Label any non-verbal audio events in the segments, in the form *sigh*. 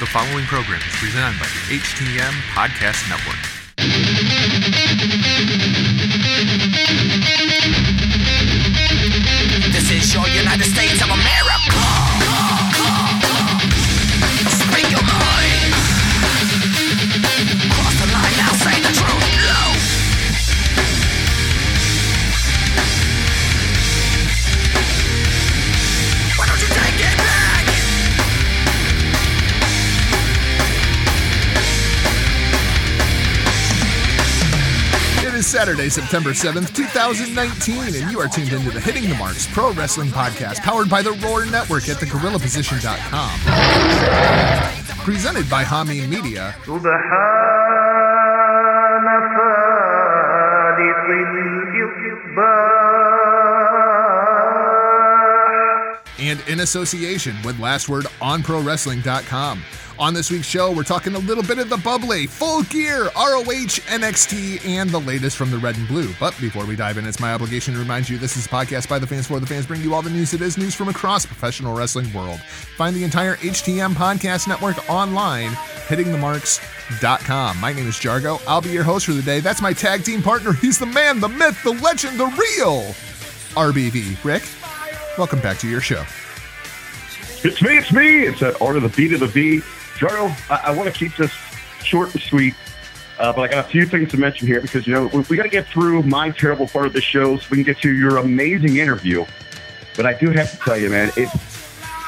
The following program is presented by the HTM Podcast Network. This is your Saturday, September 7th, 2019, and you are tuned into the Hitting the Marks Pro Wrestling Podcast powered by the Roar Network at thegorillaposition.com. Presented by Hameen Media. and in association with LastWordOnProWrestling.com on this week's show, we're talking a little bit of the bubbly, full gear, ROH, NXT, and the latest from the red and blue. But before we dive in, it's my obligation to remind you this is a podcast by the fans for the fans, bring you all the news that is news from across professional wrestling world. Find the entire HTM podcast network online, hittingthemarks.com. My name is Jargo. I'll be your host for the day. That's my tag team partner. He's the man, the myth, the legend, the real RBV. Rick, welcome back to your show. It's me, it's me. It's that art of the beat of the V. Jargo, I, I want to keep this short and sweet, uh, but I got a few things to mention here because, you know, we, we got to get through my terrible part of the show so we can get to your amazing interview. But I do have to tell you, man, it,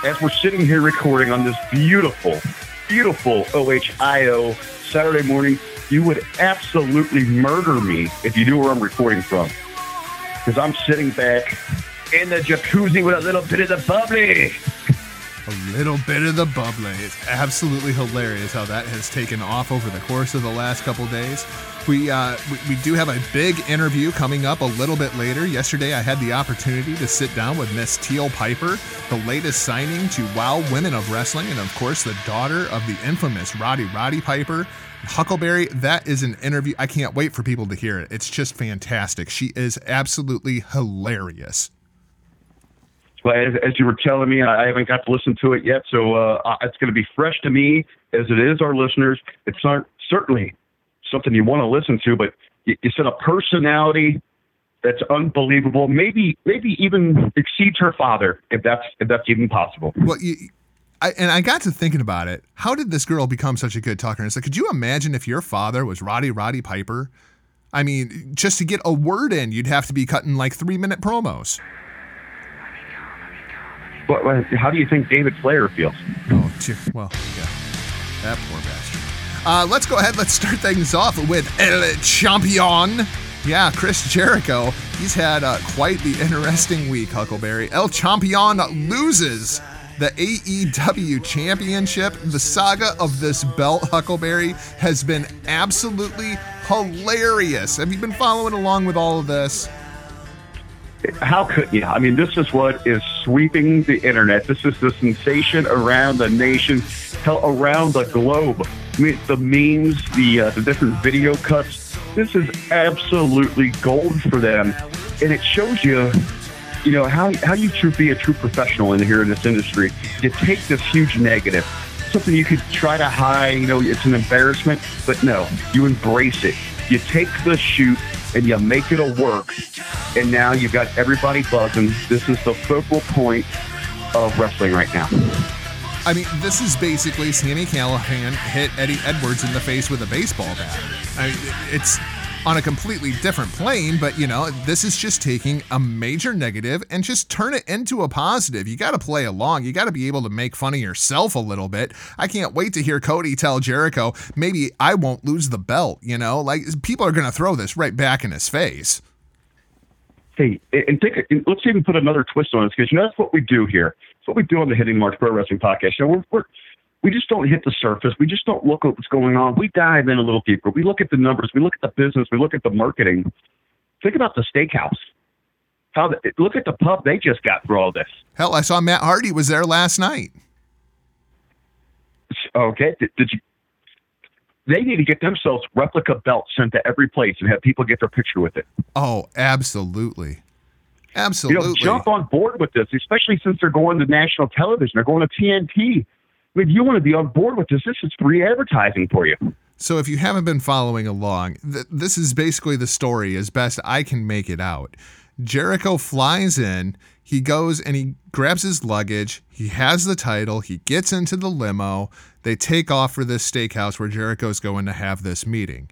as we're sitting here recording on this beautiful, beautiful OHIO Saturday morning, you would absolutely murder me if you knew where I'm recording from. Because I'm sitting back in the jacuzzi with a little bit of the bubbly. A little bit of the bubbly. It's absolutely hilarious how that has taken off over the course of the last couple days. We, uh, we we do have a big interview coming up a little bit later. Yesterday, I had the opportunity to sit down with Miss Teal Piper, the latest signing to Wow Women of Wrestling, and of course, the daughter of the infamous Roddy Roddy Piper. Huckleberry, that is an interview. I can't wait for people to hear it. It's just fantastic. She is absolutely hilarious. Well, as, as you were telling me, I haven't got to listen to it yet, so uh, it's going to be fresh to me as it is our listeners. It's not certainly something you want to listen to, but you, you said a personality that's unbelievable. Maybe, maybe even exceeds her father, if that's if that's even possible. Well, you, I, and I got to thinking about it. How did this girl become such a good talker? And it's like, could you imagine if your father was Roddy Roddy Piper? I mean, just to get a word in, you'd have to be cutting like three minute promos. But uh, how do you think David Flair feels? Oh, well, yeah, that poor bastard. Uh, let's go ahead. Let's start things off with El Champion. Yeah, Chris Jericho. He's had uh, quite the interesting week, Huckleberry. El Champion loses the AEW Championship. The saga of this belt, Huckleberry, has been absolutely hilarious. Have you been following along with all of this? How could you? I mean, this is what is sweeping the internet. This is the sensation around the nation, around the globe. I mean, the memes, the uh, the different video cuts. This is absolutely gold for them, and it shows you, you know, how how you true be a true professional in here in this industry. You take this huge negative, something you could try to hide. You know, it's an embarrassment, but no, you embrace it. You take the shoot and you make it a work, and now you've got everybody buzzing. This is the focal point of wrestling right now. I mean, this is basically Sami Callihan hit Eddie Edwards in the face with a baseball bat. I mean, it's on a completely different plane, but you know, this is just taking a major negative and just turn it into a positive. You got to play along. You got to be able to make fun of yourself a little bit. I can't wait to hear Cody tell Jericho, maybe I won't lose the belt, you know? Like people are going to throw this right back in his face. Hey, and think, and let's even put another twist on this because you know that's what we do here. It's what we do on the Hitting Marks Pro Wrestling Podcast. You know, we're, we're we just don't hit the surface. We just don't look at what's going on. We dive in a little deeper. We look at the numbers. We look at the business. We look at the marketing. Think about the steakhouse. How the, look at the pub they just got through all this. Hell, I saw Matt Hardy was there last night. Okay, did, did you? They need to get themselves replica belts sent to every place and have people get their picture with it. Oh, absolutely. You Absolutely. know, jump on board with this, especially since they're going to national television. They're going to TNT. If you want to be on board with this, this is free advertising for you. So if you haven't been following along, th- this is basically the story as best I can make it out. Jericho flies in, he goes and he grabs his luggage, he has the title, he gets into the limo, they take off for this steakhouse where Jericho's going to have this meeting.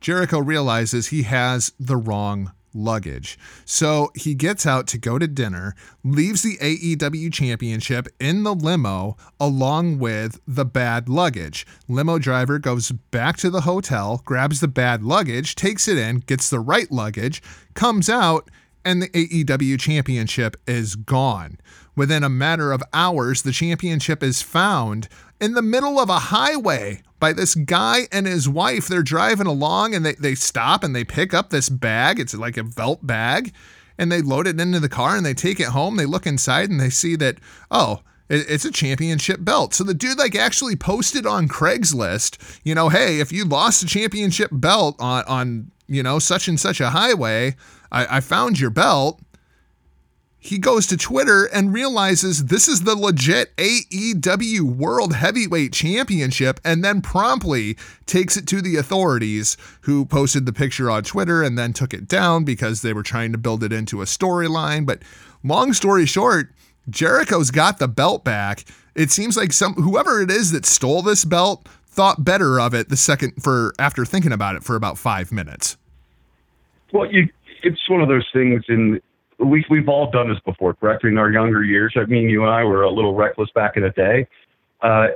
Jericho realizes he has the wrong luggage. So he gets out to go to dinner, leaves the AEW championship in the limo along with the bad luggage. Limo driver goes back to the hotel, grabs the bad luggage, takes it in, gets the right luggage, comes out, and the AEW championship is gone. Within a matter of hours, the championship is found in the middle of a highway by this guy and his wife. They're driving along and they, they stop and they pick up this bag. It's like a belt bag. And they load it into the car and they take it home. They look inside and they see that, oh, it's a championship belt. So the dude like actually posted on Craigslist, you know, hey, if you lost a championship belt on on, you know, such and such a highway, I, I found your belt he goes to Twitter and realizes this is the legit AEW World Heavyweight Championship and then promptly takes it to the authorities who posted the picture on Twitter and then took it down because they were trying to build it into a storyline. But long story short, Jericho's got the belt back. It seems like some whoever it is that stole this belt thought better of it the second for after thinking about it for about 5 minutes. Well, you it's one of those things in we we've all done this before, correct? In our younger years, I mean, you and I were a little reckless back in the day. Uh,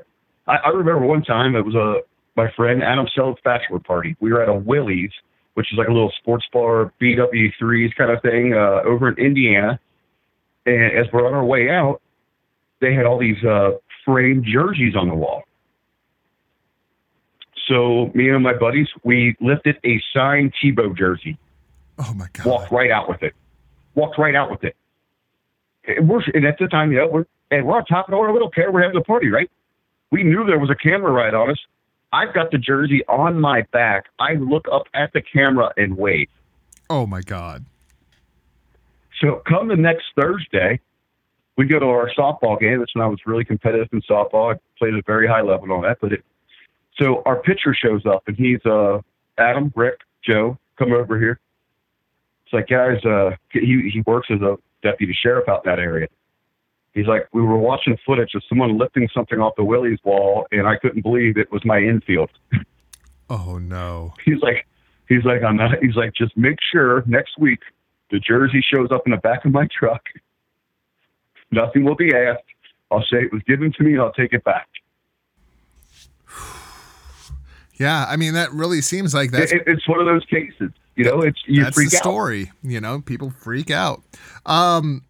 I, I remember one time it was a my friend Adam Selleck's bachelor party. We were at a Willie's, which is like a little sports bar, BW3s kind of thing, uh, over in Indiana. And as we're on our way out, they had all these uh, framed jerseys on the wall. So me and my buddies, we lifted a signed Tebow jersey. Oh my god! Walked right out with it walked right out with it. And we're and at the time, you know, we're and we're on top of the order. We don't care. We're having a party, right? We knew there was a camera right on us. I've got the jersey on my back. I look up at the camera and wave. Oh my god! So come the next Thursday, we go to our softball game. That's when I was really competitive in softball. I played at a very high level on that. But it, so our pitcher shows up, and he's uh, Adam, Rick, Joe, come over here like, guys, uh, he he works as a deputy sheriff out in that area. He's like, we were watching footage of someone lifting something off the Willie's wall, and I couldn't believe it was my infield. *laughs* Oh no. He's like, he's like, I'm not. He's like, just make sure next week the jersey shows up in the back of my truck. Nothing will be asked. I'll say it was given to me, and I'll take it back. *sighs* Yeah, I mean that really seems like that's it, it's one of those cases. You know, it's you that's freak the out. story. You know, people freak out. Um,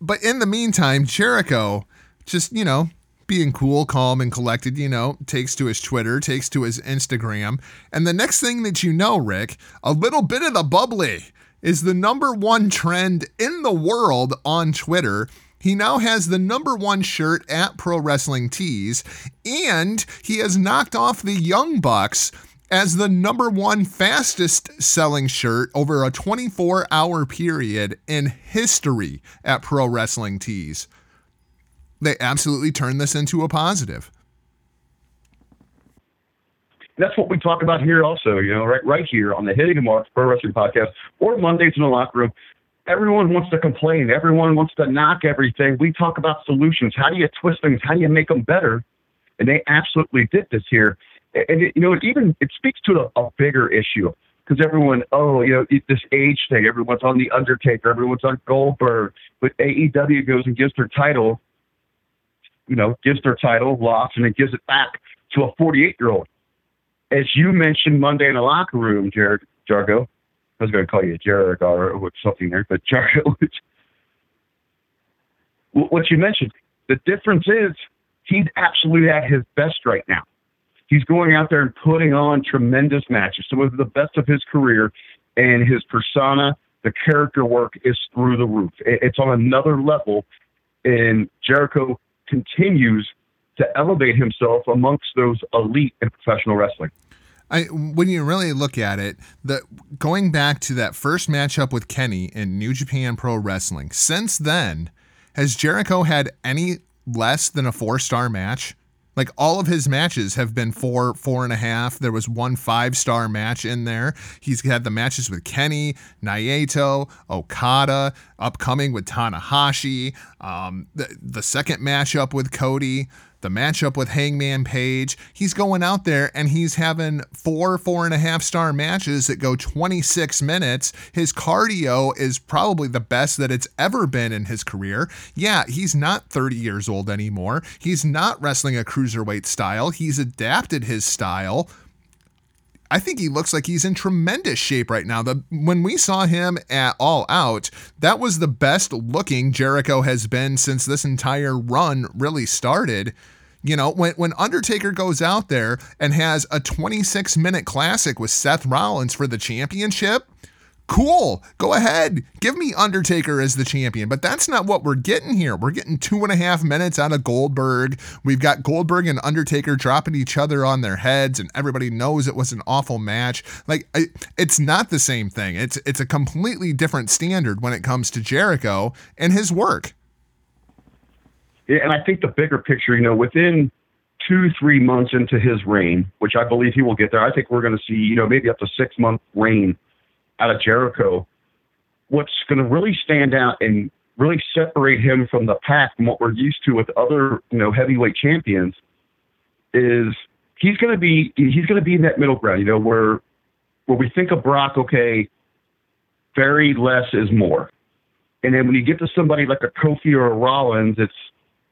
but in the meantime, Jericho just you know being cool, calm, and collected. You know, takes to his Twitter, takes to his Instagram, and the next thing that you know, Rick, a little bit of the bubbly is the number one trend in the world on Twitter. He now has the number one shirt at Pro Wrestling Tees, and he has knocked off the Young Bucks as the number one fastest selling shirt over a 24 hour period in history at Pro Wrestling Tees. They absolutely turned this into a positive. That's what we talk about here, also. You know, right, right here on the Hitting the Mark Pro Wrestling Podcast or Mondays in the Locker Room. Everyone wants to complain. Everyone wants to knock everything. We talk about solutions. How do you twist things? How do you make them better? And they absolutely did this here and it, you know, it even it speaks to a, a bigger issue because everyone, oh, you know, this age thing. Everyone's on the Undertaker. Everyone's on Goldberg. But AEW goes and gives their title, you know, gives their title, lost, and it gives it back to a 48 year old. As you mentioned Monday in the locker room, Jared Jargo. I was going to call you Jared or something there, but Jargo. *laughs* what you mentioned, the difference is he's absolutely at his best right now. He's going out there and putting on tremendous matches, some of the best of his career, and his persona, the character work is through the roof. It's on another level, and Jericho continues to elevate himself amongst those elite in professional wrestling. I, when you really look at it, the going back to that first matchup with Kenny in New Japan Pro Wrestling, since then, has Jericho had any less than a four star match? Like all of his matches have been four, four and a half. There was one five star match in there. He's had the matches with Kenny, Naito, Okada, upcoming with Tanahashi, um, the, the second matchup with Cody the matchup with Hangman Page. He's going out there and he's having four, four and a half star matches that go 26 minutes. His cardio is probably the best that it's ever been in his career. Yeah, he's not 30 years old anymore. He's not wrestling a cruiserweight style. He's adapted his style. I think he looks like he's in tremendous shape right now. The when we saw him at All Out, that was the best looking Jericho has been since this entire run really started. You know, when, when Undertaker goes out there and has a 26 minute classic with Seth Rollins for the championship, cool. Go ahead. Give me Undertaker as the champion. But that's not what we're getting here. We're getting two and a half minutes out of Goldberg. We've got Goldberg and Undertaker dropping each other on their heads, and everybody knows it was an awful match. Like it's not the same thing. It's it's a completely different standard when it comes to Jericho and his work Yeah, and I think the bigger picture, you know, within two, three months into his reign, which I believe he will get there, I think we're going to see, you know, maybe up to six month reign out of Jericho. What's going to really stand out and really separate him from the pack from what we're used to with other, you know, heavyweight champions is he's going to be he's going to be in that middle ground, you know, where where we think of Brock, okay, very less is more. And then when you get to somebody like a Kofi or a Rollins, it's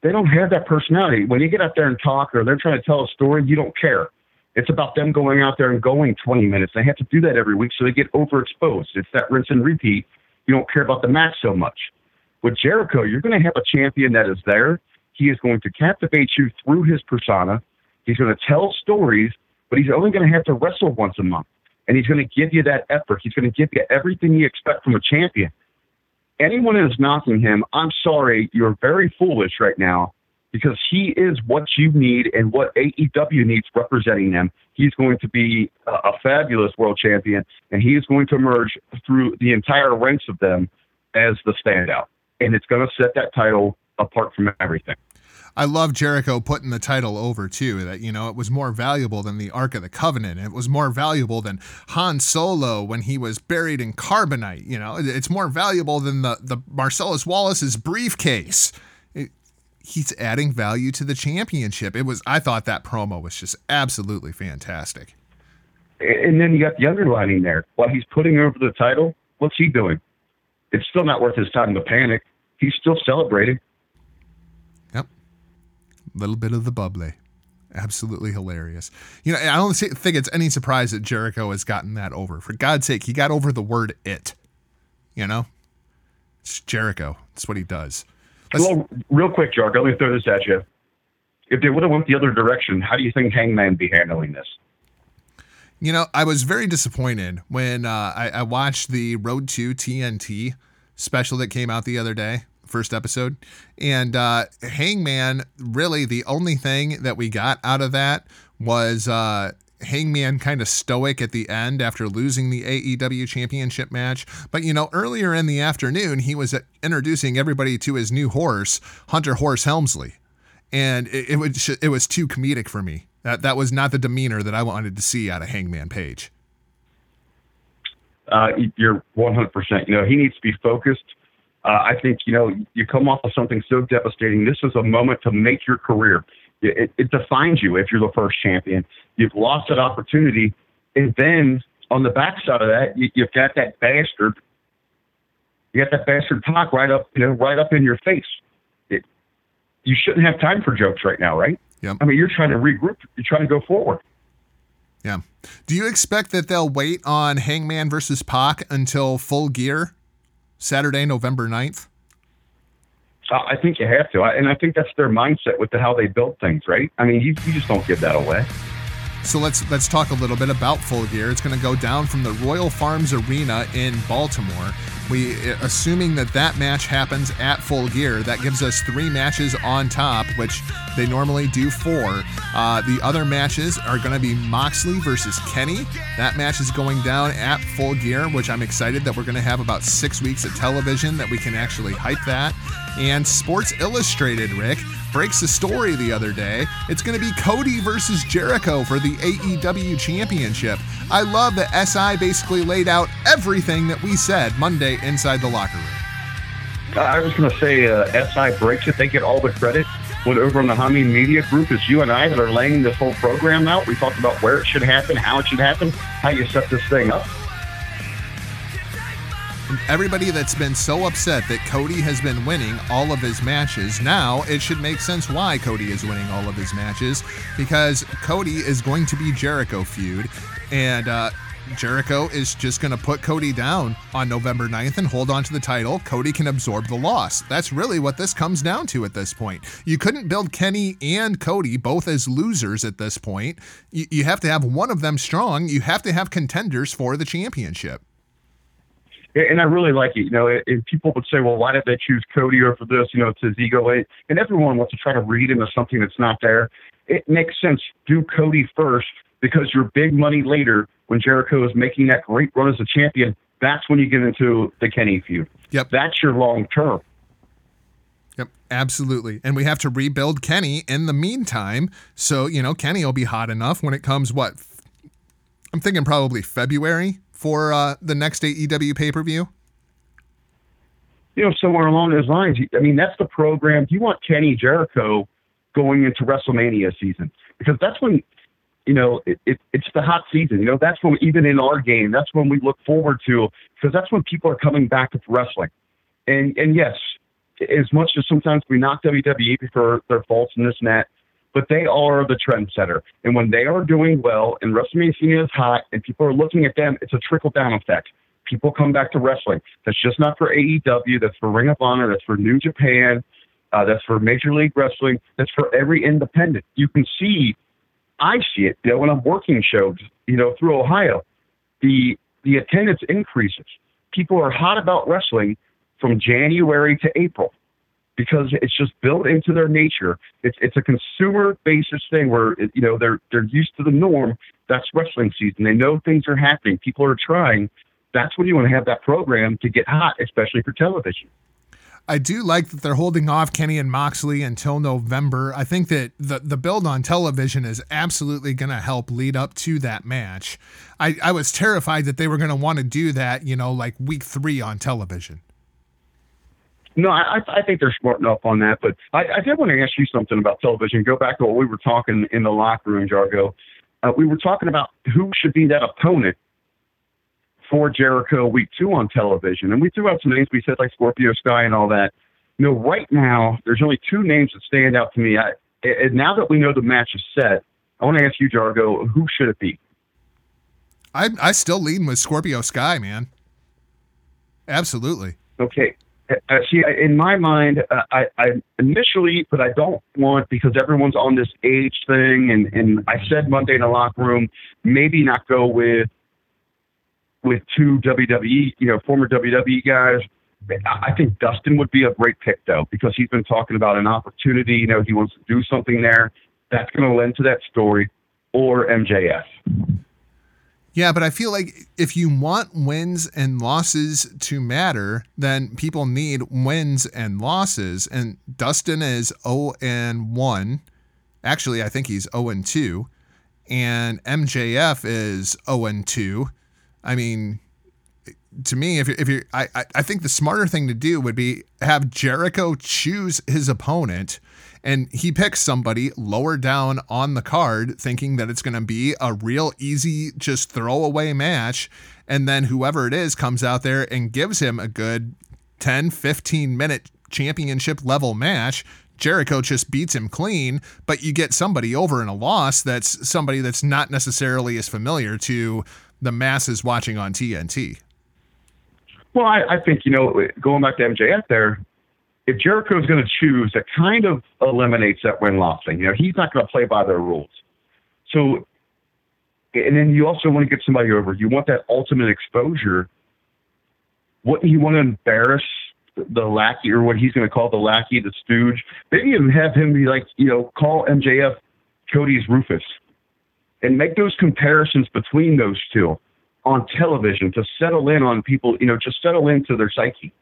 they don't have that personality. When you get out there and talk or they're trying to tell a story, you don't care. It's about them going out there and going 20 minutes. They have to do that every week, so they get overexposed. It's that rinse and repeat. You don't care about the match so much. With Jericho, you're going to have a champion that is there. He is going to captivate you through his persona. He's going to tell stories, but he's only going to have to wrestle once a month. And he's going to give you that effort. He's going to give you everything you expect from a champion anyone who's knocking him, I'm sorry, you're very foolish right now because he is what you need and what AEW needs representing them. He's going to be a, a fabulous world champion, and he is going to emerge through the entire ranks of them as the standout. And it's going to set that title apart from everything. I love Jericho putting the title over too. That you know it was more valuable than the Ark of the Covenant. It was more valuable than Han Solo when he was buried in carbonite. You know, it's more valuable than the the Marcellus Wallace's briefcase. He's adding value to the championship. It was. I thought that promo was just absolutely fantastic. And then you got the underlining there. While he's putting over the title, what's he doing? It's still not worth his time to panic. He's still celebrating Yep. A little bit of the bubbly. Absolutely hilarious. You know, I don't think it's any surprise that Jericho has gotten that over. For God's sake, he got over the word it. You know? It's Jericho. That's what he does. Well, real quick, Jark, let me throw this at you. If they would have went the other direction, how do you think Hangman be handling this? You know, I was very disappointed when uh, I, I watched the Road to TNT special that came out the other day first episode. And uh, Hangman, really, the only thing that we got out of that was uh, Hangman kind of stoic at the end after losing the AEW championship match. But, you know, earlier in the afternoon, he was introducing everybody to his new horse, Hunter Horse Helmsley. And it, it, was, it was too comedic for me. That, that was not the demeanor that I wanted to see out of Hangman Page. Uh, you're 100%. You know, he needs to be focused uh, I think, you know, you come off of something so devastating. This is a moment to make your career. It, it defines you if you're the first champion. You've lost that opportunity. And then on the backside of that, you, you've got that bastard. You got that bastard talk right up, you know, right up in your face. It, you shouldn't have time for jokes right now, right? Yep. I mean, you're trying to regroup. You're trying to go forward. Yeah. Do you expect that they'll wait on Hangman versus Pac until full gear Saturday, November 9th? Uh, I think you have to. And I think that's their mindset with the, how they build things, right? I mean, you, you just don't give that away. So let's let's talk a little bit about Full Gear. It's going to go down from the Royal Farms Arena in Baltimore. We assuming that that match happens at Full Gear, that gives us three matches on top, which they normally do four. Uh, the other matches are going to be Moxley versus Kenny. That match is going down at Full Gear, which I'm excited that we're going to have about six weeks of television that we can actually hype that. And Sports Illustrated, Rick, breaks the story the other day. It's going to be Cody versus Jericho for the AEW Championship. I love that SI basically laid out everything that we said Monday inside the locker room. I was going to say uh, SI breaks it. They get all the credit. When over on the Humming Media Group, it's you and I that are laying this whole program out. We talked about where it should happen, how it should happen, how you set this thing up. Everybody that's been so upset that Cody has been winning all of his matches, now it should make sense why Cody is winning all of his matches because Cody is going to be Jericho feud. And uh, Jericho is just going to put Cody down on November 9th and hold on to the title. Cody can absorb the loss. That's really what this comes down to at this point. You couldn't build Kenny and Cody both as losers at this point. You, you have to have one of them strong. You have to have contenders for the championship. And I really like it. You know, and people would say, well, why did they choose Cody over this? You know, it's his ego. And everyone wants to try to read into something that's not there. It makes sense. Do Cody first because your big money later when Jericho is making that great run as a champion, that's when you get into the Kenny feud. Yep. That's your long term. Yep, absolutely. And we have to rebuild Kenny in the meantime. So, you know, Kenny will be hot enough when it comes, what? I'm thinking probably February for uh, the next AEW pay per view. You know, somewhere along those lines. I mean, that's the program. Do you want Kenny Jericho going into WrestleMania season because that's when you know, it, it, it's the hot season. You know, that's when even in our game, that's when we look forward to because that's when people are coming back to wrestling. And and yes, as much as sometimes we knock WWE for their faults and this and that, but they are the trendsetter. And when they are doing well and WrestleMania is hot and people are looking at them, it's a trickle down effect. People come back to wrestling. That's just not for AEW. That's for Ring of Honor. That's for New Japan. Uh, that's for Major League Wrestling. That's for every independent. You can see I see it, you know, when I'm working shows, you know, through Ohio, the the attendance increases. People are hot about wrestling from January to April because it's just built into their nature. It's it's a consumer basis thing where you know they're they're used to the norm. That's wrestling season. They know things are happening. People are trying. That's when you want to have that program to get hot, especially for television. I do like that they're holding off Kenny and Moxley until November. I think that the the build on television is absolutely going to help lead up to that match. I, I was terrified that they were going to want to do that, you know, like week three on television. No, I, I think they're smart enough on that. But I, I did want to ask you something about television. Go back to what we were talking in the locker room, Jargo. Uh, we were talking about who should be that opponent for Jericho week two on television. And we threw out some names. We said like Scorpio Sky and all that. You know, right now, there's only two names that stand out to me. I, and now that we know the match is set, I want to ask you, Jargo, who should it be? I I still lean with Scorpio Sky, man. Absolutely. Okay. Uh, see, in my mind, uh, I, I initially, but I don't want because everyone's on this age thing, and and I said Monday in the locker room, maybe not go with with two WWE, you know, former WWE guys. I think Dustin would be a great pick though, because he's been talking about an opportunity. You know, he wants to do something there. That's going to lend to that story, or MJF. Yeah, but I feel like if you want wins and losses to matter, then people need wins and losses. And Dustin is 0 and 1. Actually, I think he's 0 and 2. And MJF is 0 and 2. I mean, to me, if you're, if you're, I, I think the smarter thing to do would be have Jericho choose his opponent and he picks somebody lower down on the card, thinking that it's going to be a real easy, just throwaway match. And then whoever it is comes out there and gives him a good 10, 15 minute championship level match. Jericho just beats him clean, but you get somebody over in a loss that's somebody that's not necessarily as familiar to the masses watching on TNT? Well, I, I think, you know, going back to MJF there, if Jericho is going to choose, that kind of eliminates that win loss thing. You know, he's not going to play by their rules. So, and then you also want to get somebody over. You want that ultimate exposure. Wouldn't you want to embarrass the lackey or what he's going to call the lackey, the stooge? Maybe even have him be like, you know, call MJF Cody's Ralphus and make those comparisons between those two on television to settle in on people, you know, just settle into their psyche.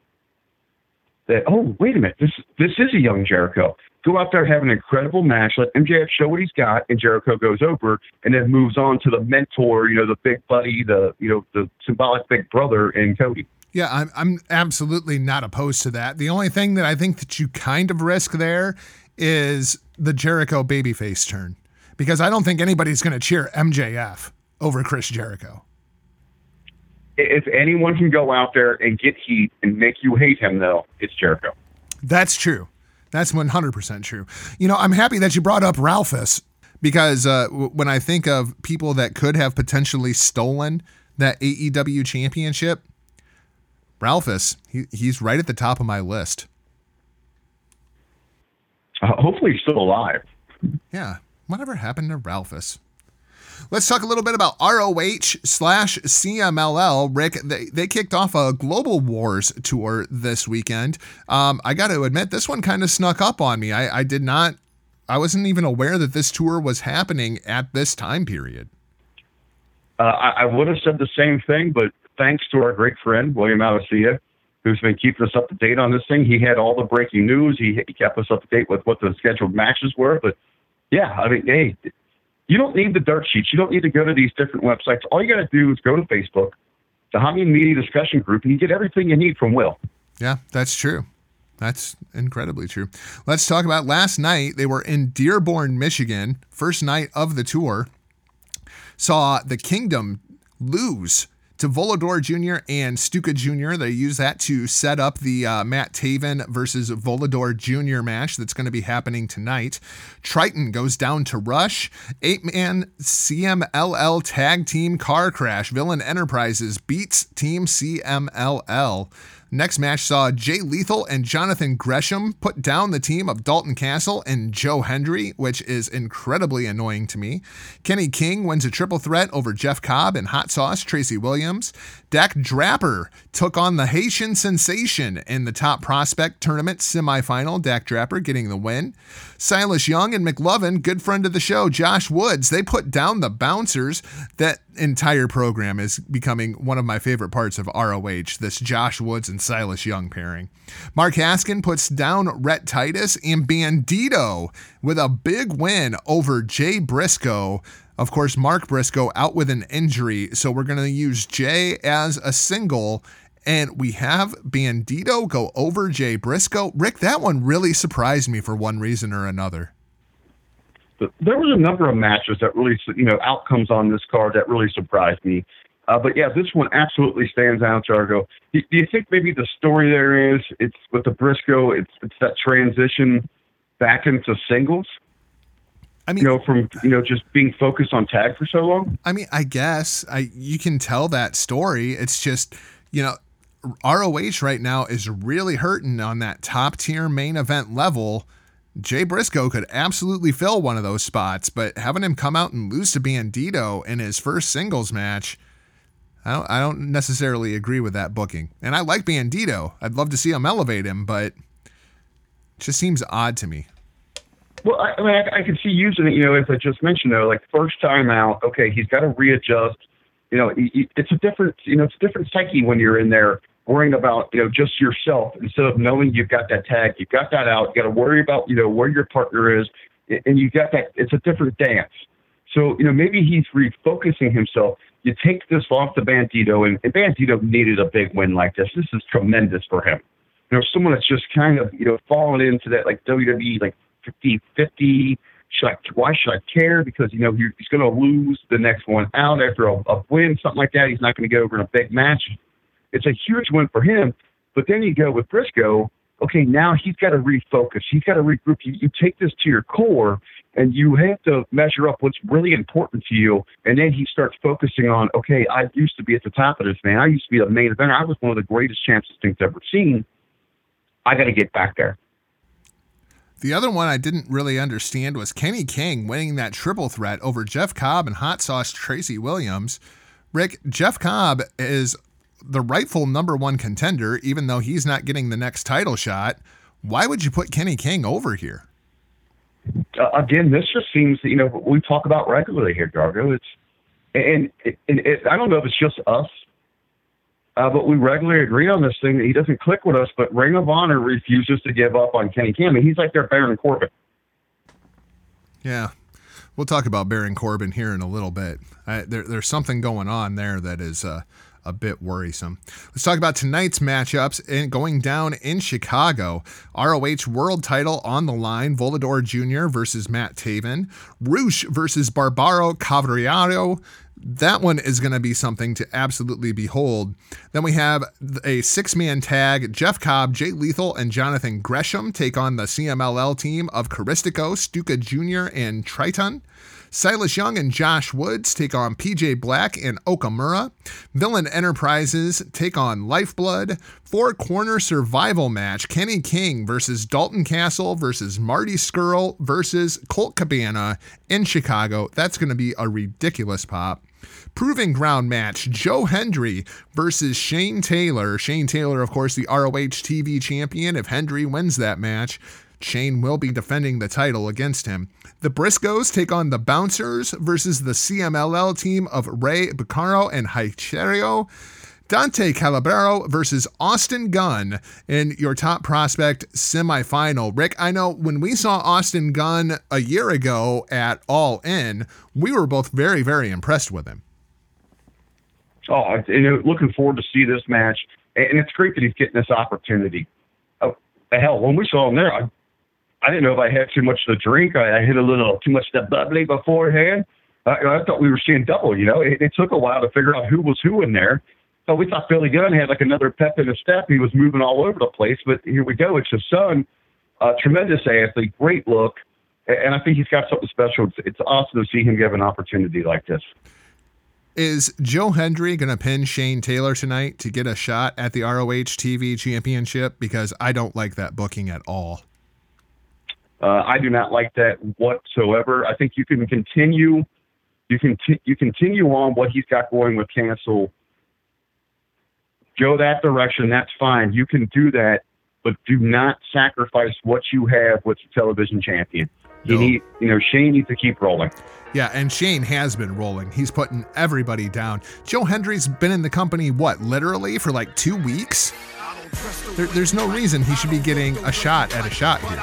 That oh, wait a minute, this this is a young Jericho. go out there, have an incredible match, let MJF show what he's got, and Jericho goes over, and then moves on to the mentor, you know, the big buddy, the you know, the symbolic big brother in Cody. Yeah, I'm, I'm absolutely not opposed to that. The only thing that I think that you kind of risk there is the Jericho babyface turn because I don't think anybody's going to cheer MJF over Chris Jericho. If anyone can go out there and get heat and make you hate him, though, it's Jericho. That's true. That's 100% true. You know, I'm happy that you brought up Ralphus because uh, w- when I think of people that could have potentially stolen that AEW championship, Ralphus, he, he's right at the top of my list. Uh, hopefully, he's still alive. Yeah. Whatever happened to Ralphus? Let's talk a little bit about ROH slash CMLL. Rick, they, they kicked off a Global Wars tour this weekend. Um, I got to admit, this one kind of snuck up on me. I, I did not, I wasn't even aware that this tour was happening at this time period. Uh, I, I would have said the same thing, but thanks to our great friend, William Alacia, who's been keeping us up to date on this thing. He had all the breaking news. He, he kept us up to date with what the scheduled matches were. But yeah, I mean, hey, you don't need the dirt sheets. You don't need to go to these different websites. All you got to do is go to Facebook, the Hobby Media discussion group, and you get everything you need from Will. Yeah, that's true. That's incredibly true. Let's talk about last night. They were in Dearborn, Michigan, first night of the tour. Saw the Kingdom lose to Volador Jr. and Stuka Jr. They use that to set up the uh, Matt Taven versus Volador Jr. match that's going to be happening tonight. Triton goes down to Rush. Eight man CMLL tag team car crash. Villain Enterprises beats Team CMLL. Next match saw Jay Lethal and Jonathan Gresham put down the team of Dalton Castle and Joe Hendry, which is incredibly annoying to me. Kenny King wins a triple threat over Jeff Cobb and Hot Sauce Tracy Williams. Dak Draper took on the Haitian sensation in the top prospect tournament semifinal. Dak Draper getting the win. Silas Young and McLovin, good friend of the show, Josh Woods, they put down the bouncers. That entire program is becoming one of my favorite parts of ROH, this Josh Woods and Silas Young pairing. Mark Haskin puts down Rhett Titus and Bandito with a big win over Jay Briscoe. Of course, Mark Briscoe out with an injury, so we're going to use Jay as a single and we have Bandito go over Jay Briscoe. Rick, that one really surprised me for one reason or another. There was a number of matches that really, you know, outcomes on this card that really surprised me. Uh, but yeah, this one absolutely stands out, Jargo. Do, do you think maybe the story there is it's with the Briscoe, it's it's that transition back into singles? I mean, you know, from you know just being focused on tag for so long. I mean, I guess I you can tell that story. It's just you know ROH right now is really hurting on that top tier main event level. Jay Briscoe could absolutely fill one of those spots, but having him come out and lose to Bandito in his first singles match, I don't, I don't necessarily agree with that booking. And I like Bandito. I'd love to see him elevate him, but it just seems odd to me. Well, I, I mean, I, I could see using it, you know, as I just mentioned, though, like first time out, okay, he's got to readjust. You know, it's a different, you know, it's a different psyche when you're in there worrying about you know just yourself instead of knowing you've got that tag, you've got that out. You got to worry about you know where your partner is, and you got that. It's a different dance. So you know maybe he's refocusing himself. You take this off the Bandito, and, and Bandito needed a big win like this. This is tremendous for him. You know, someone that's just kind of you know fallen into that like WWE like 50 50 should I, why should I care? Because you know he's going to lose the next one out after a, a win, something like that. He's not going to get over in a big match. It's a huge win for him. But then you go with Briscoe. Okay, now he's got to refocus. He's got to regroup. You, you take this to your core, and you have to measure up what's really important to you. And then he starts focusing on, okay, I used to be at the top of this, man. I used to be the main eventer. I was one of the greatest champs this thing's ever seen. I got to get back there. The other one I didn't really understand was Kenny King winning that triple threat over Jeff Cobb and Hot Sauce Tracy Williams. Rick, Jeff Cobb is the rightful number one contender, even though he's not getting the next title shot. Why would you put Kenny King over here? Uh, again, this just seems, you know, we talk about regularly here, Jargo. It's and, and it, I don't know if it's just us. Uh, but we regularly agree on this thing that he doesn't click with us. But Ring of Honor refuses to give up on Kenny and he's like their Baron Corbin. Yeah. We'll talk about Baron Corbin here in a little bit. I, there, there's something going on there that is uh, a bit worrisome. Let's talk about tonight's matchups and going down in Chicago. ROH World Title on the line: Volador Jr. versus Matt Taven, Rush versus Barbaro Cavernario. That one is going to be something to absolutely behold. Then we have a six man tag. Jeff Cobb, Jay Lethal, and Jonathan Gresham take on the CMLL team of Caristico, Stuka Jr., and Triton. Silas Young and Josh Woods take on PJ Black and Okamura. Villain Enterprises take on Lifeblood. Four corner survival match Kenny King versus Dalton Castle versus Marty Scurll versus Colt Cabana in Chicago. That's going to be a ridiculous pop. Proving ground match Joe Hendry versus Shane Taylor. Shane Taylor, of course, the ROH TV champion. If Hendry wins that match, Shane will be defending the title against him. The Briscoes take on the Bouncers versus the CMLL team of Rey Bucanero and Hysterio. Dante Caballero versus Austin Gunn in your top prospect semifinal. Rick, I know when we saw Austin Gunn a year ago at All In, we were both very, very impressed with him. Oh, know, looking forward to see this match, and it's great that he's getting this opportunity. Oh, hell, when we saw him there, I, I didn't know if I had too much to drink. I, I hit a little too much the bubbly beforehand. I, I thought we were seeing double. You know, it, it took a while to figure out who was who in there. So we thought Billy Gunn had like another pep in his step. He was moving all over the place, but here we go. It's his son, uh, tremendous athlete, great look, and I think he's got something special. It's, it's awesome to see him give an opportunity like this. Is Joe Hendry going to pin Shane Taylor tonight to get a shot at the ROH TV championship? Because I don't like that booking at all. Uh, I do not like that whatsoever. I think you can continue, you can t- you continue on what he's got going with cancel. Go that direction. That's fine. You can do that, but do not sacrifice what you have with the television champion. You No. need, you know, Shane needs to keep rolling. Yeah, and Shane has been rolling. He's putting everybody down. Joe Hendry's been in the company, what, literally for like two weeks? There, there's no reason he should be getting a shot at a shot here.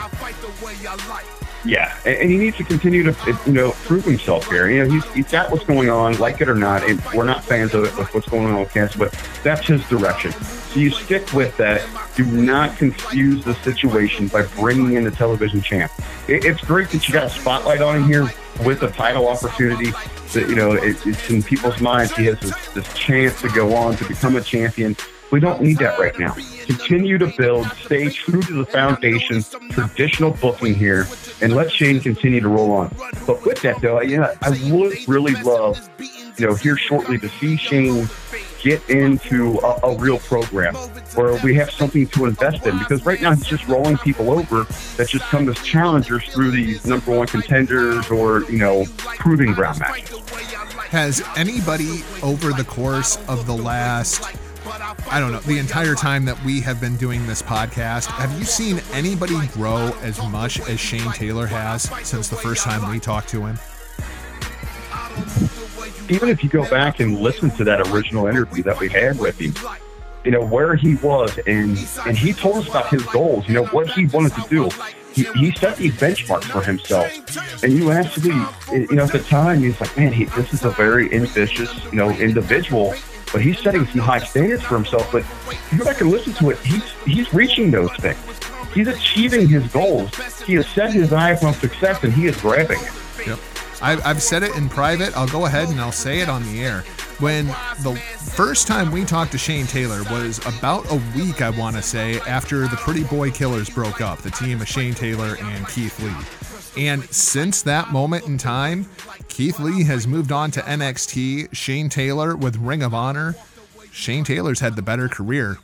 Yeah, and, and he needs to continue to, you know, prove himself here. You know, he's, he's got what's going on, like it or not, and we're not fans of it, with what's going on with cancer, but that's his direction. So you stick with that. Do not confuse the situation by bringing in the television champ. It, it's great that you got a spotlight on him here with a title opportunity. That you know, it, it's in people's minds. He has this, this chance to go on to become a champion. We don't need that right now. Continue to build, stay true to the foundation, traditional booking here, and let Shane continue to roll on. But with that, though, I would really love, you know, here shortly to see Shane get into a, a real program where we have something to invest in. Because right now he's just rolling people over that just come as challengers through these number one contenders or, you know, proving ground matches. Has anybody over the course of the last, I don't know, the entire time that we have been doing this podcast, have you seen anybody grow as much as Shane Taylor has since the first time we talked to him? even if you go back and listen to that original interview that we had with him, you know, where he was and and he told us about his goals, you know, what he wanted to do. He, he set these benchmarks for himself. And you actually, you know, at the time, he's like, man, he, this is a very ambitious, you know, individual, but he's setting some high standards for himself. But you go back and listen to it, he's, he's reaching those things. He's achieving his goals. He has set his eyes on success and he is grabbing it. Yep. I've, I've said it in private. I'll go ahead and I'll say it on the air. When the first time we talked to Shane Taylor was about a week, I want to say, after the Pretty Boy Killers broke up, the team of Shane Taylor and Keith Lee. And since that moment in time, Keith Lee has moved on to NXT. Shane Taylor with Ring of Honor. Shane Taylor's had the better career.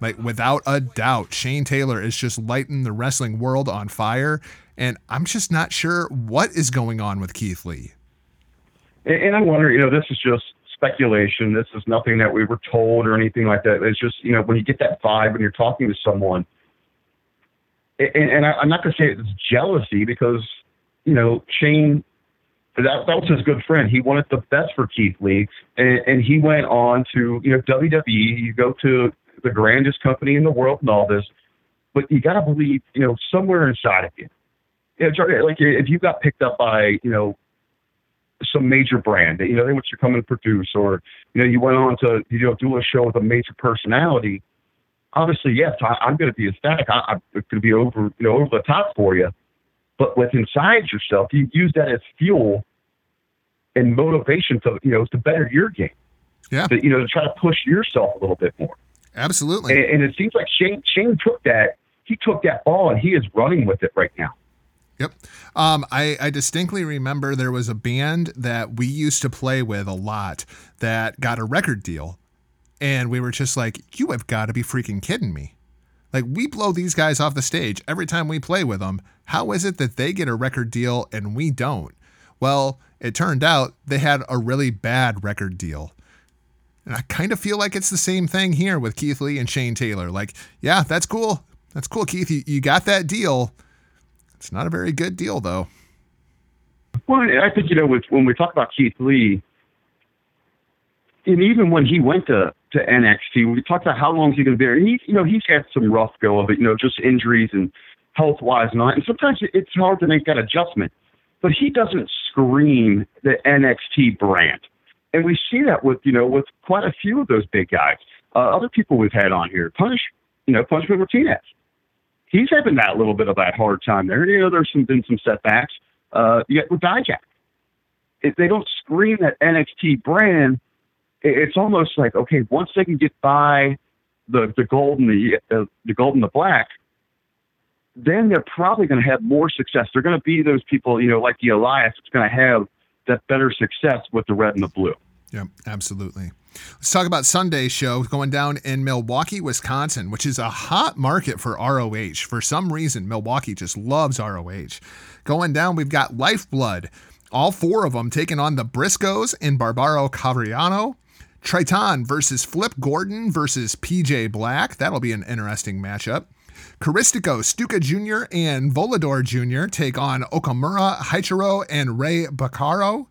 Like, without a doubt, Shane Taylor is just lighting the wrestling world on fire. And I'm just not sure what is going on with Keith Lee. And, I wonder, you know, this is just speculation. This is nothing that we were told or anything like that. It's just, you know, when you get that vibe when you're talking to someone, and, and I, I'm not going to say it's jealousy because, you know, Shane that, that was his good friend. He wanted the best for Keith Lee, and, and he went on to you know WWE. You go to the grandest company in the world and all this, but you got to believe you know somewhere inside of you. you know, like if you got picked up by you know some major brand that you know they want you to come and produce, or you know you went on to you know do a show with a major personality. Obviously, yes, I, I'm going to be ecstatic. I, I'm going to be over you know over the top for you. But with inside yourself, you use that as fuel and motivation to you know to better your game. Yeah. To, you know to try to push yourself a little bit more. Absolutely. And, and it seems like Shane Shane took that he took that ball and he is running with it right now. Yep. Um, I, I distinctly remember there was a band that we used to play with a lot that got a record deal. And we were just like, you have got to be freaking kidding me. Like, we blow these guys off the stage every time we play with them. How is it that they get a record deal and we don't? Well, it turned out they had a really bad record deal. And I kind of feel like it's the same thing here with Keith Lee and Shane Taylor. Like, yeah, that's cool. That's cool, Keith. You, you got that deal. It's not a very good deal, though. Well, I think you know with, when we talk about Keith Lee, and even when he went to to NXT, we talked about how long is he going to be there. And he, you know, he's had some rough go of it, you know, just injuries and health wise and all. that. And sometimes it's hard to make that adjustment. But he doesn't scream the NXT brand, and we see that with you know with quite a few of those big guys. Uh, other people we've had on here, Punish, you know, Punishment Martinez. He's having that little bit of that hard time there. You know, there's some been some setbacks. Uh, yet with Dijak, if they don't scream that NXT brand, it's almost like okay, once they can get by the the gold and the uh, the gold and the black, then they're probably going to have more success. They're going to be those people, you know, like the Elias, that's going to have that better success with the red and the blue. Yep, absolutely. Let's talk about Sunday's show going down in Milwaukee, Wisconsin, which is a hot market for ROH. For some reason, Milwaukee just loves ROH. Going down, we've got Lifeblood, all four of them taking on the Briscoes and Barbaro Cavernario. Triton versus Flip Gordon versus PJ Black. That'll be an interesting matchup. Caristico, Stuka Jr., and Volador Jr. take on Okamura, Hechicero, and Rey Bucanero.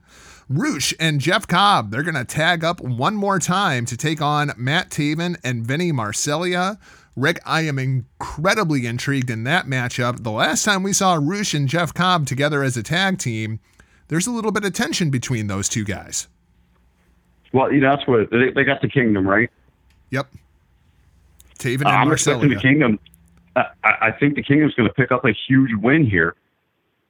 Rush and Jeff Cobb, they're going to tag up one more time to take on Matt Taven and Vinny Marseglia. Rick, I am incredibly intrigued in that matchup. The last time we saw Rush and Jeff Cobb together as a tag team, there's a little bit of tension between those two guys. Well, you know, that's what they, they got the kingdom, right? Yep. Taven and Uh, I'm Marseglia. expecting the kingdom. I, I I think the kingdom's going to pick up a huge win here.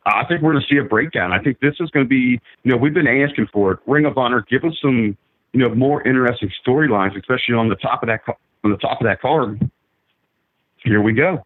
I think we're going to see a breakdown. I think this is going to be, you know, we've been asking for it. Ring of Honor, give us some, you know, more interesting storylines, especially on the top of that on the top of that card. Here we go.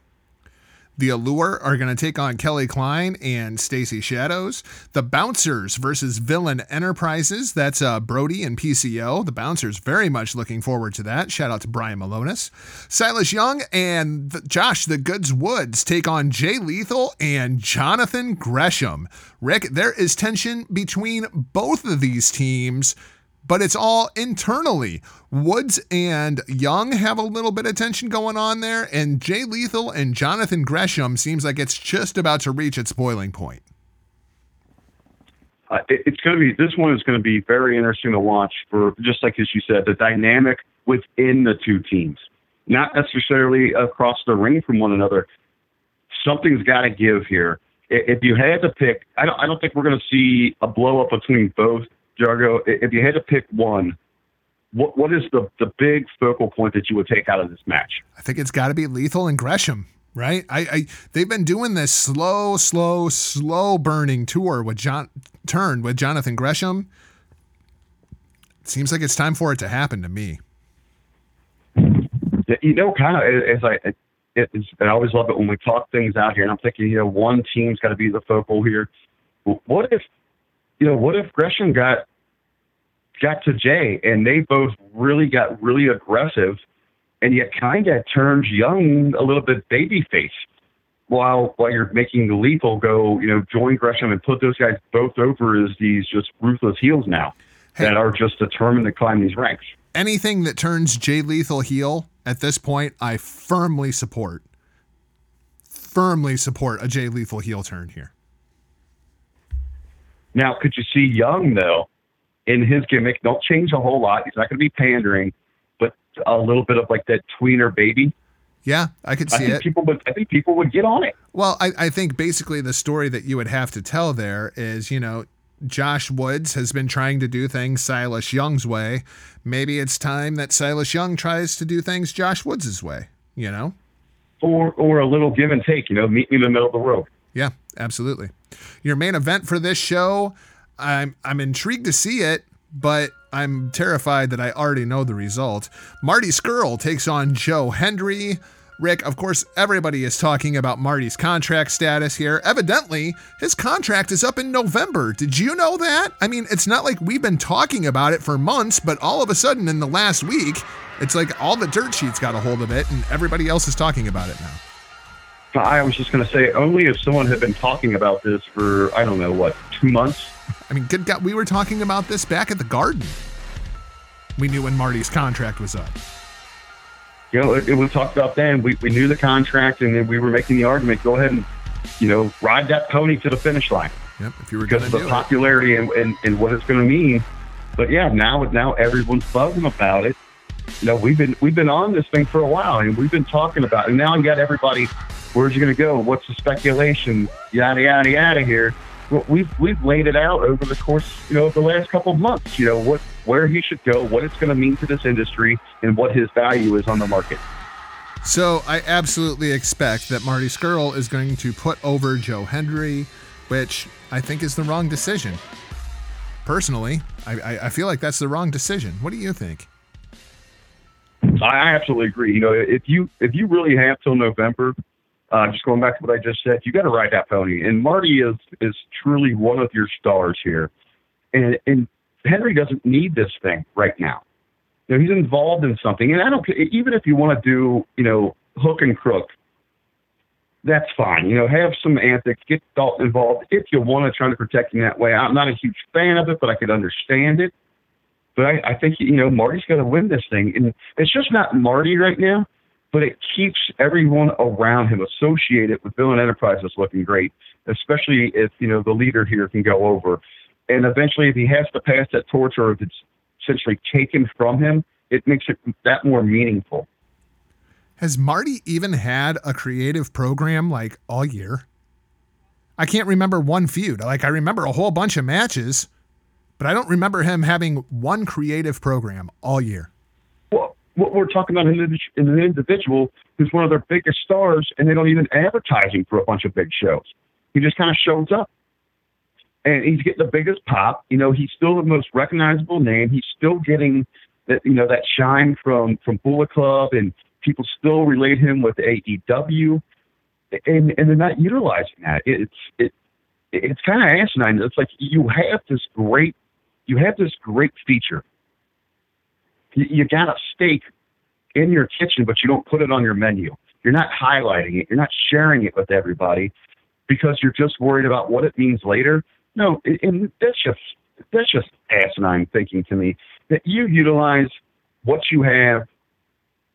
The Allure are going to take on Kelly Klein and Stacy Shadows. The Bouncers versus Villain Enterprises. That's uh, Brody and PCO. The Bouncers very much looking forward to that. Shout out to Brian Milonas. Silas Young and the, Josh the Goods Woods take on Jay Lethal and Jonathan Gresham. Rick, there is tension between both of these teams but it's all internally. Woods and Young have a little bit of tension going on there, and Jay Lethal and Jonathan Gresham seems like it's just about to reach its boiling point. Uh, it, it's going to be this one is going to be very interesting to watch for just like as you said, the dynamic within the two teams, not necessarily across the ring from one another. Something's got to give here. If you had to pick, I don't, I don't think we're going to see a blow up between both. Jargo, if you had to pick one, what what is the the big focal point that you would take out of this match? I think it's got to be Lethal and Gresham, right? I, I they've been doing this slow, slow, slow burning tour with John turn with Jonathan Gresham. It seems like it's time for it to happen to me. You know, kind of as I, I always love it when we talk things out here, and I'm thinking, you know, one team's got to be the focal here. What if, you know, what if Gresham got got to Jay and they both really got really aggressive, and yet kind of turned Young a little bit babyface, while while you're making the lethal go, you know, join Gresham and put those guys both over as these just ruthless heels now Hey. that are just determined to climb these ranks. Anything that turns Jay Lethal heel at this point, I firmly support. Firmly support a Jay Lethal heel turn here. Now, could you see Young though in his gimmick? Don't change a whole lot. He's not going to be pandering, but a little bit of like that tweener baby. Yeah, I could I see think it. people would. I think people would get on it. Well, I, I think basically the story that you would have to tell there is, you know, Josh Woods has been trying to do things Silas Young's way. Maybe it's time that Silas Young tries to do things Josh Woods' way, you know? Or or a little give and take. You know, meet me in the middle of the road. Yeah, absolutely. Your main event for this show, I'm I'm intrigued to see it, but I'm terrified that I already know the result. Marty Scurll takes on Joe Hendry. Rick, of course, everybody is talking about Marty's contract status here. Evidently, his contract is up in November. Did you know that? I mean, it's not like we've been talking about it for months, but all of a sudden in the last week, it's like all the dirt sheets got a hold of it and everybody else is talking about it now. I was just going to say, only if someone had been talking about this for I don't know what two months. I mean, good God, we were talking about this back at the Garden. We knew when Marty's contract was up. You know, it, it was talked about then. We we knew the contract, and then we were making the argument. Go ahead and you know ride that pony to the finish line Yep, if you were going because to of the it. popularity and, and, and what it's going to mean. But yeah, now now everyone's buzzing about it. You know, we've been we've been on this thing for a while, and we've been talking about it. And now I've got everybody. Where's he going to go? What's the speculation? Yada yada yada. Here, well, we've we've laid it out over the course, you know, of the last couple of months. You know what where he should go, what it's going to mean to this industry, and what his value is on the market. So I absolutely expect that Marty Scurll is going to put over Joe Hendry, which I think is the wrong decision. Personally, I, I, I feel like that's the wrong decision. What do you think? I absolutely agree. You know, if you if you really have till November, uh, just going back to what I just said, you got to ride that pony. And Marty is is truly one of your stars here, and and Hendry doesn't need this thing right now. You know, he's involved in something, and I don't. Even if you want to do, you know, hook and crook, that's fine. You know, have some antics, get Dalton involved if you want to try to protect him that way. I'm not a huge fan of it, but I could understand it. But I, I think you know Marty's got to win this thing, and it's just not Marty right now, but it keeps everyone around him associated with Villain Enterprises looking great, especially if you know the leader here can go over, and eventually if he has to pass that torch or if it's essentially taken from him, it makes it that more meaningful. Has Marty even had a creative program like all year? I can't remember one feud. Like I remember a whole bunch of matches, but I don't remember him having one creative program all year. What we're talking about in an individual who's one of their biggest stars, and they don't even advertise him for a bunch of big shows. He just kind of shows up, and he's getting the biggest pop. You know, he's still the most recognizable name. He's still getting that you know that shine from from Bullet Club, and people still relate him with AEW, and and they're not utilizing that. It's it it's kind of asinine. It's like you have this great you have this great feature. You, got a steak in your kitchen, but you don't put it on your menu. You're not highlighting it. You're not sharing it with everybody because you're just worried about what it means later. No, and- and that's just that's just asinine thinking to me. That you utilize what you have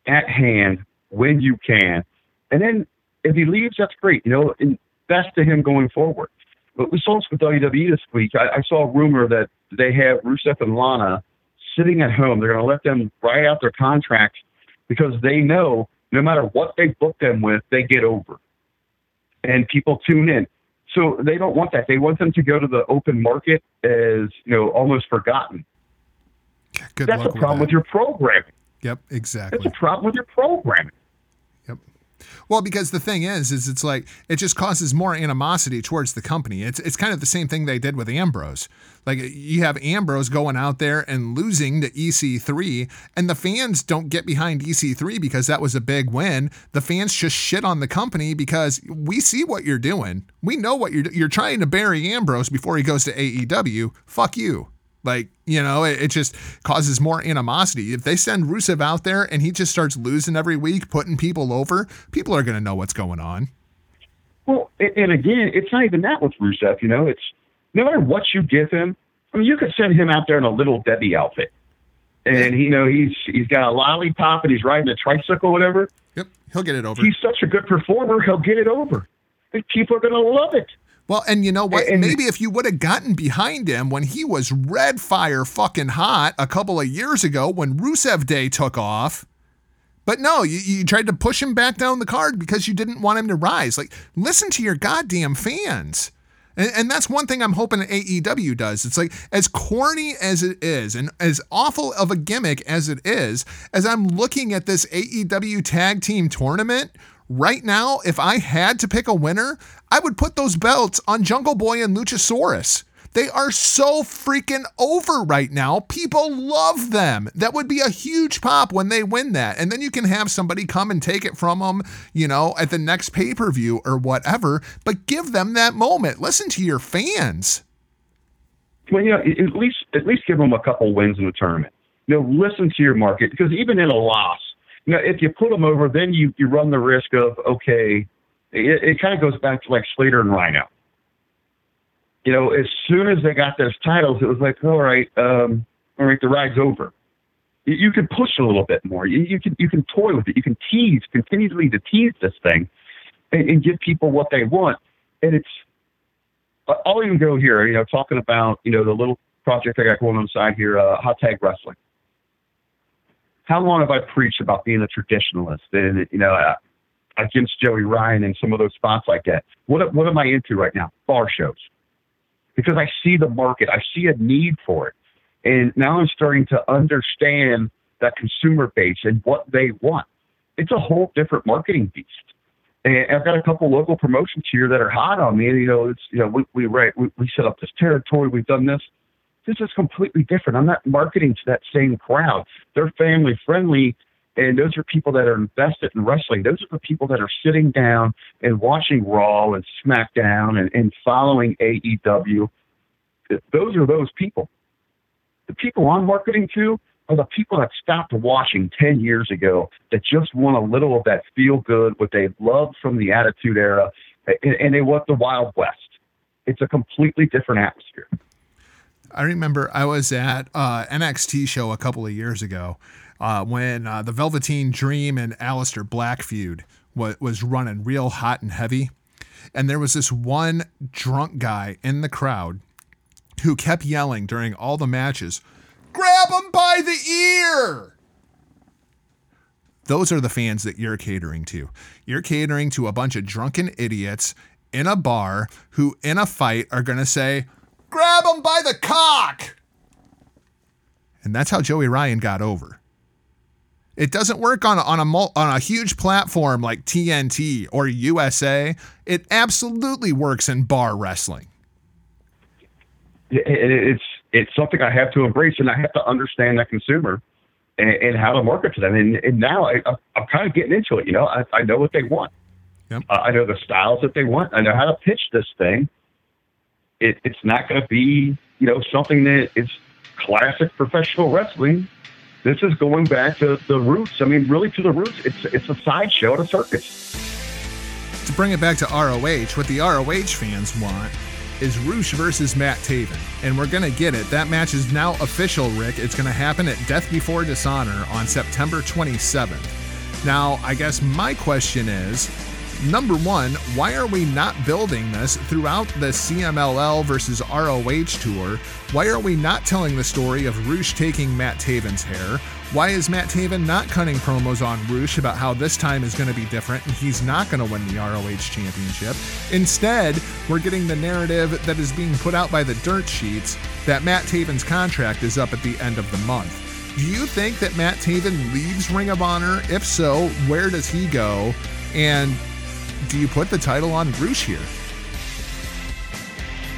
at hand when you can, and then if he leaves, that's great. You know, and best to him going forward. But we saw this with WWE this week. I, I saw a rumor that they have Rusev and Lana sitting at home. They're going to let them write out their contracts because they know no matter what they book them with, they get over. And people tune in. So they don't want that. They want them to go to the open market as, you know, almost forgotten. Good That's a problem with with your programming. Yep, exactly. That's a problem with your programming. Well, because the thing is, is it's like it just causes more animosity towards the company. It's it's kind of the same thing they did with Ambrose. Like you have Ambrose going out there and losing to EC3, and the fans don't get behind EC3 because that was a big win. The fans just shit on the company because we see what you're doing. We know what you're you're trying to bury Ambrose before he goes to AEW. Fuck you. Like, you know, it, it just causes more animosity. If they send Rusev out there and he just starts losing every week, putting people over, people are going to know what's going on. Well, and, again, it's not even that with Rusev. You know, it's no matter what you give him. I mean, you could send him out there in a little Debbie outfit, and you know he's he's got a lollipop and he's riding a tricycle, whatever. Yep, he'll get it over. He's such a good performer, he'll get it over. And people are going to love it. Well, and you know what? And- Maybe if you would have gotten behind him when he was red fire fucking hot a couple of years ago when Rusev Day took off. But no, you, you tried to push him back down the card because you didn't want him to rise. Like, listen to your goddamn fans. And, and that's one thing I'm hoping AEW does. It's like, as corny as it is and as awful of a gimmick as it is, as I'm looking at this AEW tag team tournament, right now, if I had to pick a winner, I would put those belts on Jungle Boy and Luchasaurus. They are so freaking over right now. People love them. That would be a huge pop when they win that. And then you can have somebody come and take it from them, you know, at the next pay per view or whatever. But give them that moment. Listen to your fans. Well, you know, at least at least give them a couple wins in the tournament. You know, listen to your market because even in a loss, you know, if you put them over, then you you run the risk of okay, it, it kind of goes back to like Slater and Rhyno. You know, as soon as they got those titles, it was like, all right, um, all right, the ride's over. You, you can push a little bit more. You, you can you can toy with it. You can tease continually to tease this thing, and, and give people what they want. And it's I'll even go here, you know, talking about, you know, the little project I got going on the side here, uh, hot tag wrestling. How long have I preached about being a traditionalist and, you know, uh, against Joey Ryan and some of those spots like that? What, what am I into right now? Bar shows. Because I see the market, I see a need for it. And now I'm starting to understand that consumer base and what they want. It's a whole different marketing beast. And I've got a couple local promotions here that are hot on me. And, you know, it's, you know, we, we, right, we, we set up this territory, we've done this. This is completely different. I'm not marketing to that same crowd. They're family friendly. And those are people that are invested in wrestling. Those are the people that are sitting down and watching Raw and SmackDown and, and following AEW. Those are those people. The people I'm marketing to are the people that stopped watching 10 years ago that just want a little of that feel good, what they loved from the Attitude Era, and, and they want the Wild West. It's a completely different atmosphere. I remember I was at uh, NXT show a couple of years ago uh, when uh, the Velveteen Dream and Aleister Black feud was, was running real hot and heavy. And there was this one drunk guy in the crowd who kept yelling during all the matches, Grab him by the ear! Those are the fans that you're catering to. You're catering to a bunch of drunken idiots in a bar who, in a fight, are going to say, Grab him by the cock! And that's how Joey Ryan got over. It doesn't work on a, on a on a huge platform like TNT or USA. It absolutely works in bar wrestling. It- it- It's it's something I have to embrace, and I have to understand that consumer and, and how to market to them. And, and now I, I'm kind of getting into it. You know, I, I know what they want. Yep. Uh, I know the styles that they want. I know how to pitch this thing. It, it's not going to be, you know, something that is classic professional wrestling. This is going back to the roots. I mean, really to the roots. It's it's a sideshow at a circus. To bring it back to ROH, what the ROH fans want is Rush versus Matt Taven. And we're going to get it. That match is now official, Rick. It's going to happen at Death Before Dishonor on September 27th. Now, I guess my question is number one, why are we not building this throughout the CMLL versus ROH tour? Why are we not telling the story of Rush taking Matt Taven's hair? Why is Matt Taven not cutting promos on Rush about how this time is going to be different and he's not going to win the ROH championship? Instead, we're getting the narrative that is being put out by the dirt sheets that Matt Taven's contract is up at the end of the month. Do you think that Matt Taven leaves Ring of Honor? If so, where does he go? And do you put the title on Rush here?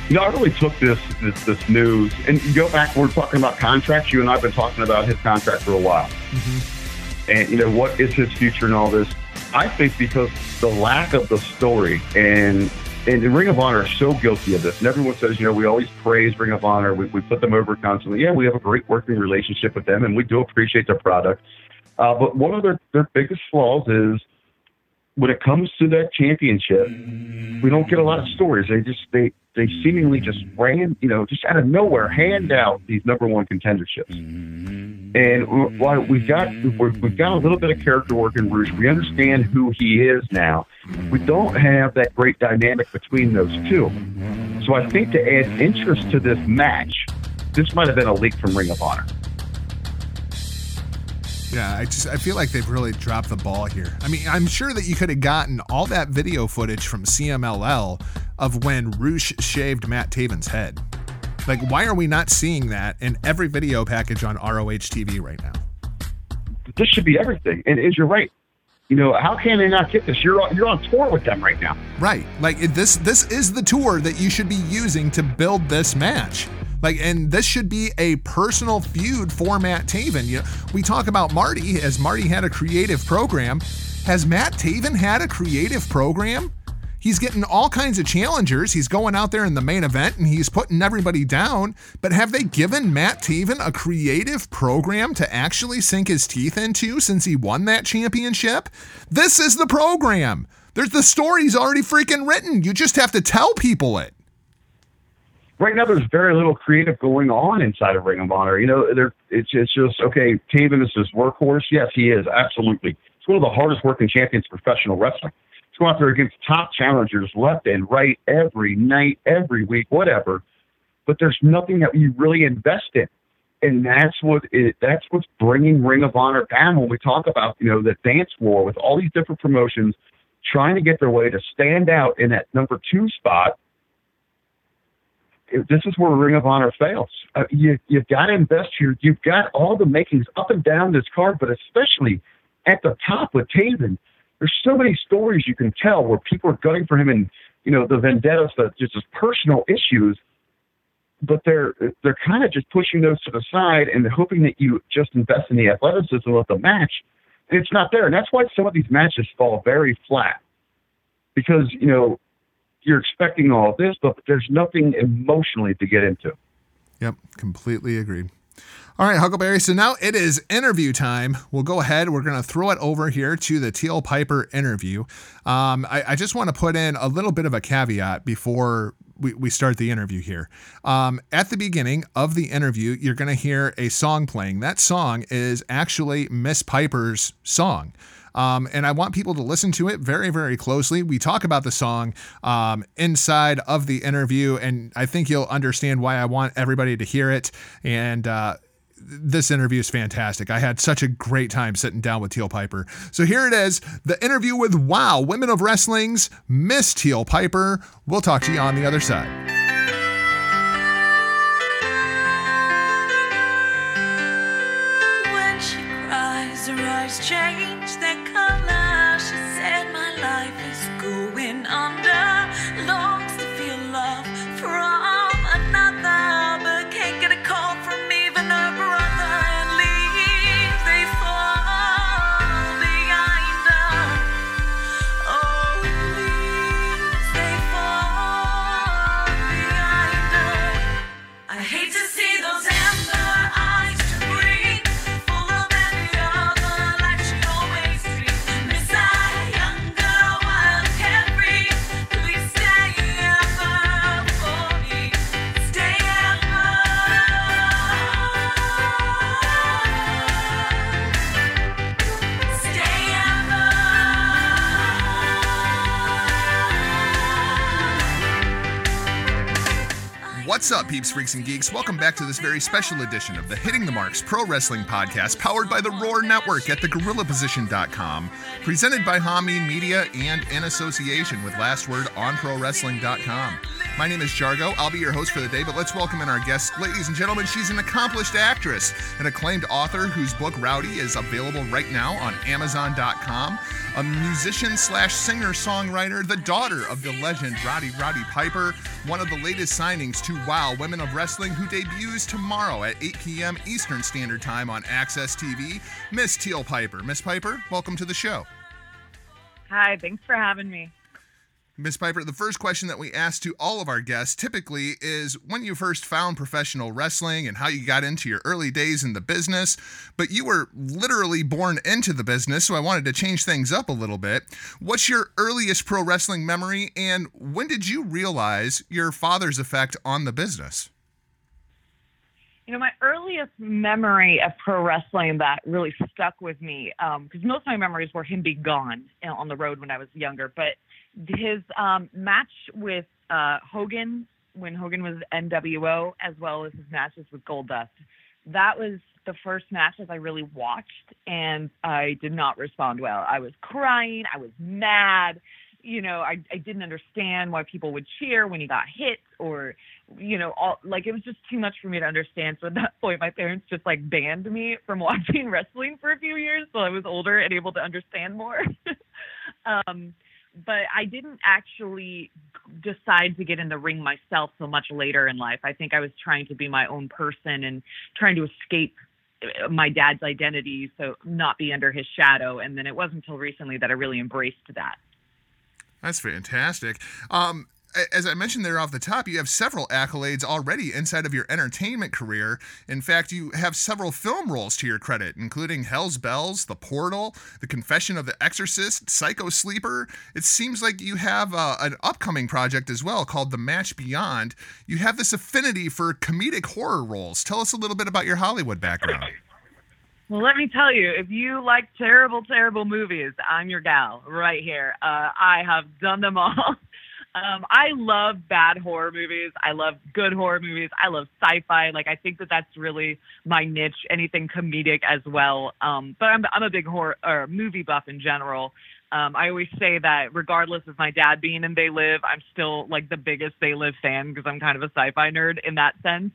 You know, I really took this this, this news and you go back. We're talking about contracts. You and I've been talking about his contract for a while, and you know what is his future and all this. I think because the lack of the story and and the Ring of Honor are so guilty of this. And everyone says, you know, we always praise Ring of Honor. We, we put them over constantly. Yeah, we have a great working relationship with them, and we do appreciate their product. Uh, but one of their, their biggest flaws is when it comes to that championship, we don't get a lot of stories. They just they they seemingly just ran, you know, just out of nowhere, hand out these number one contenderships. And while we've got we've got a little bit of character work in Rush, we understand who he is now. We don't have that great dynamic between those two. So I think to add interest to this match, this might have been a leak from Ring of Honor. Yeah, I just I feel like they've really dropped the ball here. I mean, I'm sure that you could have gotten all that video footage from CMLL of when Rush shaved Matt Taven's head. Like, why are we not seeing that in every video package on ROH TV right now? This should be everything. And as you're right, you know, how can they not get this? You're on, you're on tour with them right now. Right. Like this this is the tour that you should be using to build this match. Like, and this should be a personal feud for Matt Taven. You know, we talk about Marty as Marty had a creative program. Has Matt Taven had a creative program? He's getting all kinds of challengers. He's going out there in the main event and he's putting everybody down. But have they given Matt Taven a creative program to actually sink his teeth into since he won that championship? This is the program. There's the story's already freaking written. You just have to tell people it right now there's very little creative going on inside of Ring of Honor. You know, there it's it's just okay. Taven is this workhorse. Yes, he is absolutely. It's one of the hardest working champions in professional wrestling. He's going out there against top challengers left and right every night, every week, whatever. But there's nothing that you really invest in, and that's what it, that's what's bringing Ring of Honor down when we talk about you know the dance war with all these different promotions trying to get their way to stand out in that number two spot this is where Ring of Honor fails. Uh, you you've got to invest here. You've got all the makings up and down this card, but especially at the top with Taven. There's so many stories you can tell where people are gunning for him, and you know the vendettas, the just his personal issues. But they're they're kind of just pushing those to the side and hoping that you just invest in the athleticism of the match, and it's not there. And that's why some of these matches fall very flat because you know you're expecting all of this, but there's nothing emotionally to get into. Yep, completely agreed. All right, Huckleberry. So now it is interview time. We'll go ahead. We're going to throw it over here to the Teal Piper interview. Um, I, I, just want to put in a little bit of a caveat before we, we start the interview here. Um, at the beginning of the interview, you're going to hear a song playing. That song is actually Miss Piper's song. Um, and I want people to listen to it very, very closely. We talk about the song um, inside of the interview, and I think you'll understand why I want everybody to hear it. And uh, this interview is fantastic. I had such a great time sitting down with Teal Piper. So here it is the interview with Wow, Women of Wrestling's Miss Teal Piper. We'll talk to you on the other side. Change that color. What's up, peeps, freaks, and geeks? Welcome back to this very special edition of the Hitting the Marks Pro Wrestling Podcast, powered by the Roar Network at thegorillaposition.com, presented by Hameen Media and in association with Last Word on ProWrestling.com. My name is Jargo. I'll be your host for the day, but let's welcome in our guest. Ladies and gentlemen, she's an accomplished actress, an acclaimed author whose book Rowdy is available right now on Amazon.com, a musician slash singer songwriter, the daughter of the legend Roddy Roddy Piper, one of the latest signings to Wow Women of Wrestling, who debuts tomorrow at 8 p.m. Eastern Standard Time on AXS TV, Miss Teal Piper. Miss Piper, welcome to the show. Hi, thanks for having me. Miss Piper, the first question that we ask to all of our guests typically is when you first found professional wrestling and how you got into your early days in the business. But you were literally born into the business, so I wanted to change things up a little bit. What's your earliest pro wrestling memory, and when did you realize your father's effect on the business? You know, my earliest memory of pro wrestling that really stuck with me, um, because most of my memories were him being gone on the road when I was younger, but his um, match with uh, Hogan when Hogan was NWO, as well as his matches with Goldust. That was the first matches I really watched, and I did not respond well. I was crying. I was mad you know, I, I didn't understand why people would cheer when he got hit or, you know, all like it was just too much for me to understand. So at that *laughs* point, my parents just like banned me from *laughs* watching wrestling for a few years so I was older and able to understand more. *laughs* um, but I didn't actually decide to get in the ring myself so much later in life. I think I was trying to be my own person and trying to escape uh, my dad's identity, so not be under his shadow. And then it wasn't until recently that I really embraced that. That's fantastic. Um, as I mentioned there off the top, you have several accolades already inside of your entertainment career. In fact, you have several film roles to your credit, including Hell's Bells, The Portal, The Confession of the Exorcist, Psycho Sleeper. It seems like you have uh, an upcoming project as well called The Match Beyond. You have this affinity for comedic horror roles. Tell us a little bit about your Hollywood background. Well, let me tell you, if you like terrible, terrible movies, I'm your gal right here. Uh, I have done them all. *laughs* Um, I love bad horror movies. I love good horror movies. I love sci-fi. Like I think that that's really my niche. Anything comedic as well. Um, but I'm I'm a big horror or movie buff in general. Um, I always say that regardless of my dad being in They Live, I'm still like the biggest They Live fan because I'm kind of a sci-fi nerd in that sense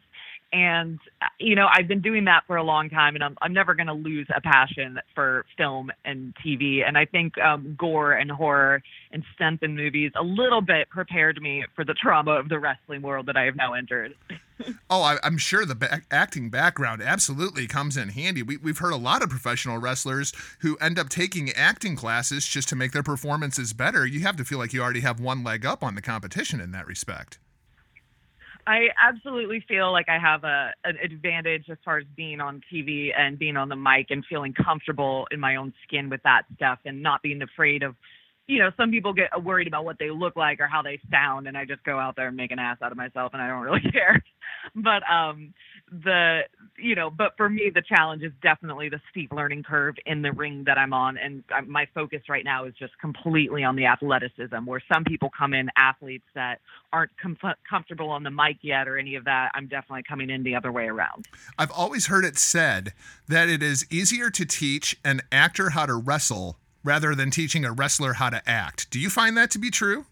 and you know i've been doing that for a long time and i'm, I'm never going to lose a passion for film and tv and i think um, gore and horror and stunts in movies a little bit prepared me for the trauma of the wrestling world that i have now entered. *laughs* Oh I, am sure the ba- acting background absolutely comes in handy. We, we've heard a lot of professional wrestlers who end up taking acting classes just to make their performances better. You have to feel like you already have one leg up on the competition in that respect I absolutely feel like I have a an advantage as far as being on TV and being on the mic and feeling comfortable in my own skin with that stuff and not being afraid of you know, some people get worried about what they look like or how they sound and I just go out there and make an ass out of myself and I don't *laughs* really care. But um the you know but for me the challenge is definitely the steep learning curve in the ring that i'm on and my focus right now is just completely on the athleticism where some people come in athletes that aren't com- comfortable on the mic yet or any of that i'm definitely coming in the other way around i've always heard it said that it is easier to teach an actor how to wrestle rather than teaching a wrestler how to act do you find that to be true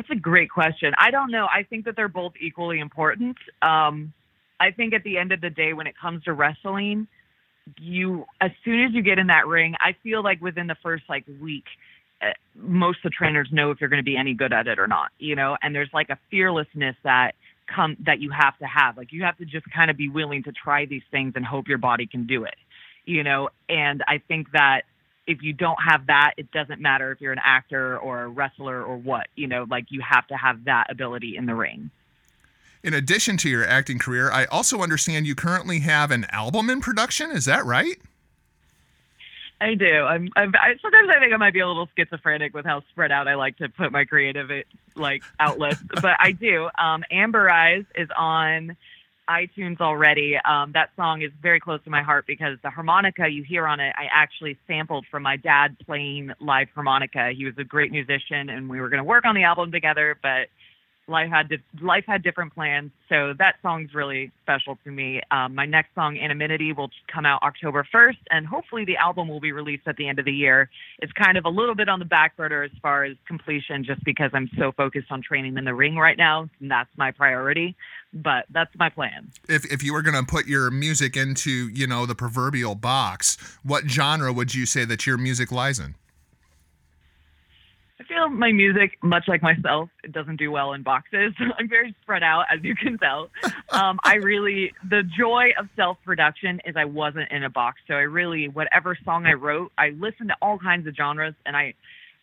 that's a great question. I don't know. I think that they're both equally important. Um, I think at the end of the day, when it comes to wrestling, you as soon as you get in that ring, I feel like within the first like week, uh, most of the trainers know if you're going to be any good at it or not. You know, and there's like a fearlessness that come that you have to have. Like you have to just kind of be willing to try these things and hope your body can do it. You know, and I think that if you don't have that, it doesn't matter if you're an actor or a wrestler or what. You know, like you have to have that ability in the ring. In addition to your acting career, I also understand you currently have an album in production. Is that right? I do. I'm, I'm I, sometimes I think I might be a little schizophrenic with how spread out I like to put my creative like outlets, but I do. Um, Amber Eyes is on iTunes already. Um, that song is very close to my heart because the harmonica you hear on it, I actually sampled from my dad playing live harmonica. He was a great musician, and we were going to work on the album together, but life had di- life had different plans. So that song's really special to me. Um, my next song, Anonymity, will come out October 1st, and hopefully the album will be released at the end of the year. It's kind of a little bit on the back burner as far as completion, just because I'm so focused on training in the ring right now, and that's my priority. But that's my plan. If if you were going to put your music into you know the proverbial box, what genre would you say that your music lies in? Feel my music, much like myself, it doesn't do well in boxes. *laughs* I'm very spread out, as you can tell. Um, I really, the joy of self production is I wasn't in a box. So I really, whatever song I wrote, I listened to all kinds of genres and I,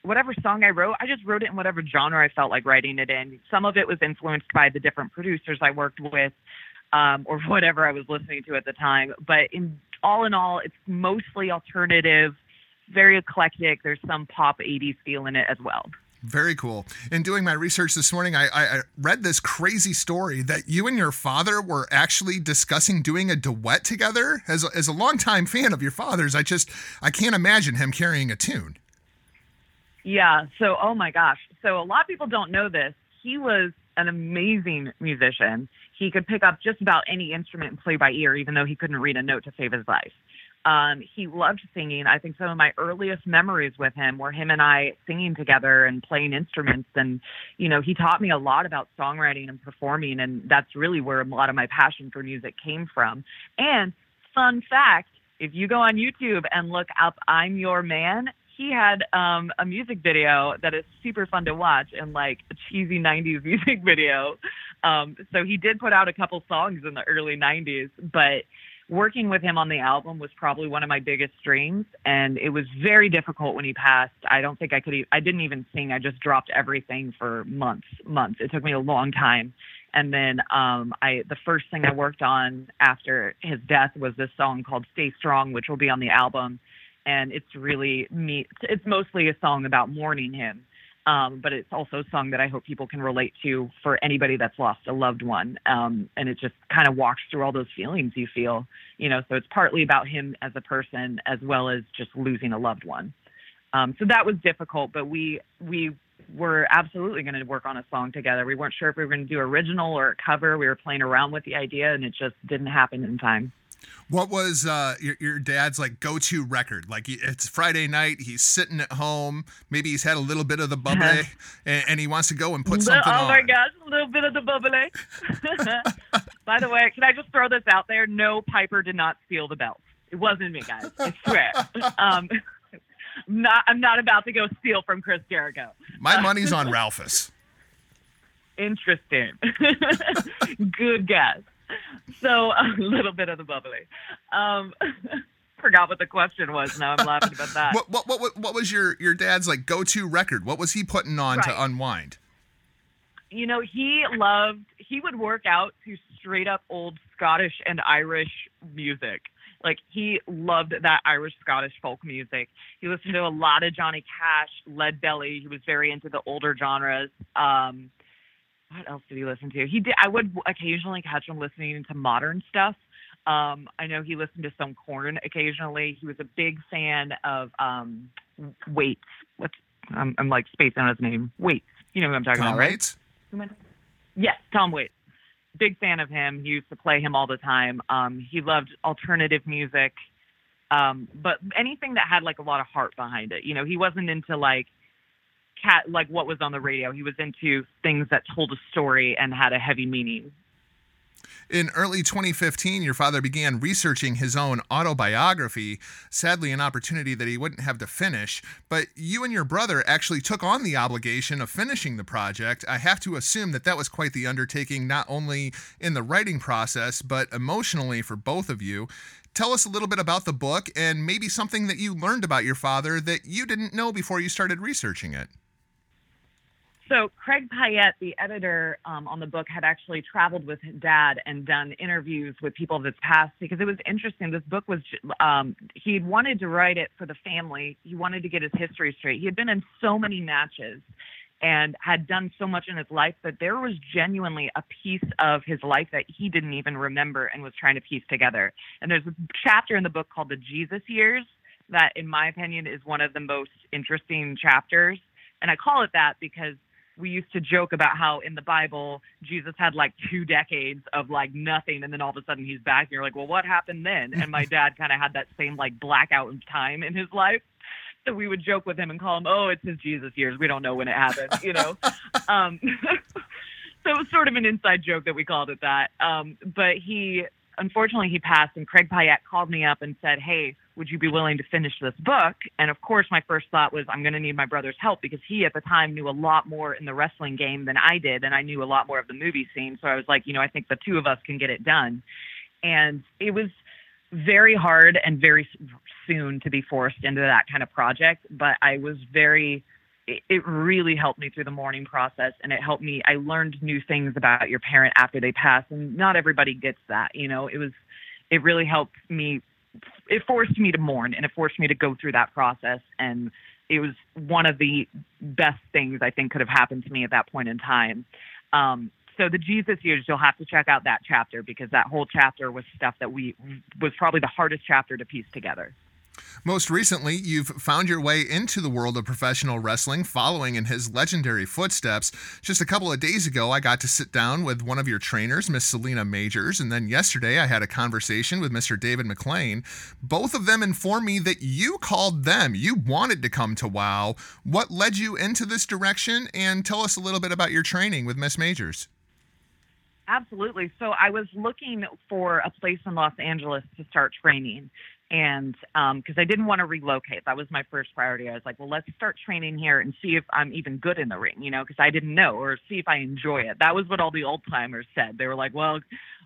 whatever song I wrote, I just wrote it in whatever genre I felt like writing it in. Some of it was influenced by the different producers I worked with um, or *laughs* whatever I was listening to at the time. But in all in all, it's mostly alternative very eclectic. There's some pop 80s feel in it as well. Very cool. In doing my research this morning, I, I, read this crazy story that you and your father were actually discussing doing a duet together. As a, as a longtime fan of your father's, I just I can't imagine him carrying a tune. Yeah. So, oh my gosh. So, a lot of people don't know this. He was an amazing musician. He could pick up just about any instrument and play by ear, even though he couldn't read a note to save his life. Um, he loved singing. I think some of my earliest memories with him were him and I singing together and playing instruments. And, you know, he taught me a lot about songwriting and performing. And that's really where a lot of my passion for music came from. And fun fact if you go on YouTube and look up I'm Your Man, he had um, a music video that is super fun to watch and like a cheesy 90s *laughs* music video. Um, so he did put out a couple songs in the early 90s, but working with him on the album was probably one of my biggest dreams and it was very difficult when he passed. I don't think i could e- i didn't even sing i just dropped everything for months months. It took me a long time. And then um i the first thing i worked on after his death was this song called stay strong which will be on the album. And it's really me it's mostly a song about mourning him um, but it's also a song that I hope people can relate to for anybody that's lost a loved one. Um, and it just kind of walks through all those feelings you feel, you know. So it's partly about him as a person as well as just losing a loved one. Um, so that was difficult, but we we were absolutely going to work on a song together. We weren't sure if we were going to do original or a cover. We were playing around with the idea, and it just didn't happen in time. What was uh, your, your dad's like go-to record? Like it's Friday night, he's sitting at home. Maybe he's had a little bit of the bubbly, *laughs* and, and, he wants to go and put something oh on. Oh my gosh, a little bit of the bubbly. *laughs* By the way, can I just throw this out there? No, Piper did not steal the belt. It wasn't me, guys. I swear. *laughs* um, I'm not I'm not about to go steal from Chris Jericho. My money's on Ralphus. Interesting. Good guess so a little bit of the bubbly. Um, *laughs* forgot what the question was. Now I'm laughing about that. What what what, what was your your dad's like go to record? What was he putting on right. to unwind? You know, he loved. He would work out to straight up old Scottish and Irish music. Like he loved that Irish Scottish folk music. He listened to a lot of Johnny Cash, Lead Belly. He was very into the older genres. Um, what else did he listen to? He did. I would occasionally catch him listening to modern stuff. Um, I know he listened to some Korn occasionally. He was a big fan of um, Waits. What's I'm, I'm like spacing on his name. Waits. You know who I'm talking Tom about, right? Waits? Yes, Tom Waits. Big fan of him. He used to play him all the time. Um, he loved alternative music, um, but anything that had like a lot of heart behind it. You know, he wasn't into like cat like what was on the radio. He was into things that told a story and had a heavy meaning. In early 2015, your father began researching his own autobiography, sadly, an opportunity that he wouldn't have to finish. But you and your brother actually took on the obligation of finishing the project. I have to assume that that was quite the undertaking, not only in the writing process, but emotionally for both of you. Tell us a little bit about the book and maybe something that you learned about your father that you didn't know before you started researching it. So Craig Payette, the editor um, on the book, had actually traveled with Dad and done interviews with people of his past because it was interesting. This book was um, he wanted to write it for the family. He wanted to get his history straight. He had been in so many matches and had done so much in his life that there was genuinely a piece of his life that he didn't even remember and was trying to piece together. And there's a chapter in the book called the Jesus years that, in my opinion, is one of the most interesting chapters. And I call it that because we used to joke about how in the Bible Jesus had like two decades of like nothing, and then all of a sudden he's back. And you're like, well, what happened then? And my *laughs* dad kind of had that same like blackout in time in his life. So we would joke with him and call him, oh, it's his Jesus years. We don't know when it happened, you know. *laughs* um, *laughs* so it was sort of an inside joke that we called it that. Um, but he unfortunately he passed, and Craig Payette called me up and said, hey would you be willing to finish this book? And of course, my first thought was, I'm going to need my brother's help because he at the time knew a lot more in the wrestling game than I did, and I knew a lot more of the movie scene. So I was like, you know, I think the two of us can get it done. And it was very hard and very soon to be forced into that kind of project, but I was very it really helped me through the mourning process and it helped me i learned new things about your parent after they pass and not everybody gets that you know it was it really helped me it forced me to mourn and it forced me to go through that process and it was one of the best things I think could have happened to me at that point in time. Um, so the Jesus years, you'll have to check out that chapter because that whole chapter was stuff that we was probably the hardest chapter to piece together. Most recently, you've found your way into the world of professional wrestling following in his legendary footsteps. Just a couple of days ago, I got to sit down with one of your trainers, Miss Selina Majors, and then yesterday I had a conversation with Mr. David McLane. Both of them informed me that you called them. You wanted to come to WOW. What led you into this direction? And tell us a little bit about your training with Miss Majors. Absolutely. So I was looking for a place in Los Angeles to start training and because um, I didn't want to relocate, that was my first priority. I was like, well, let's start training here and see if I'm even good in the ring, you know, because I didn't know, or see if I enjoy it. That was what all the old timers said. They were like, well,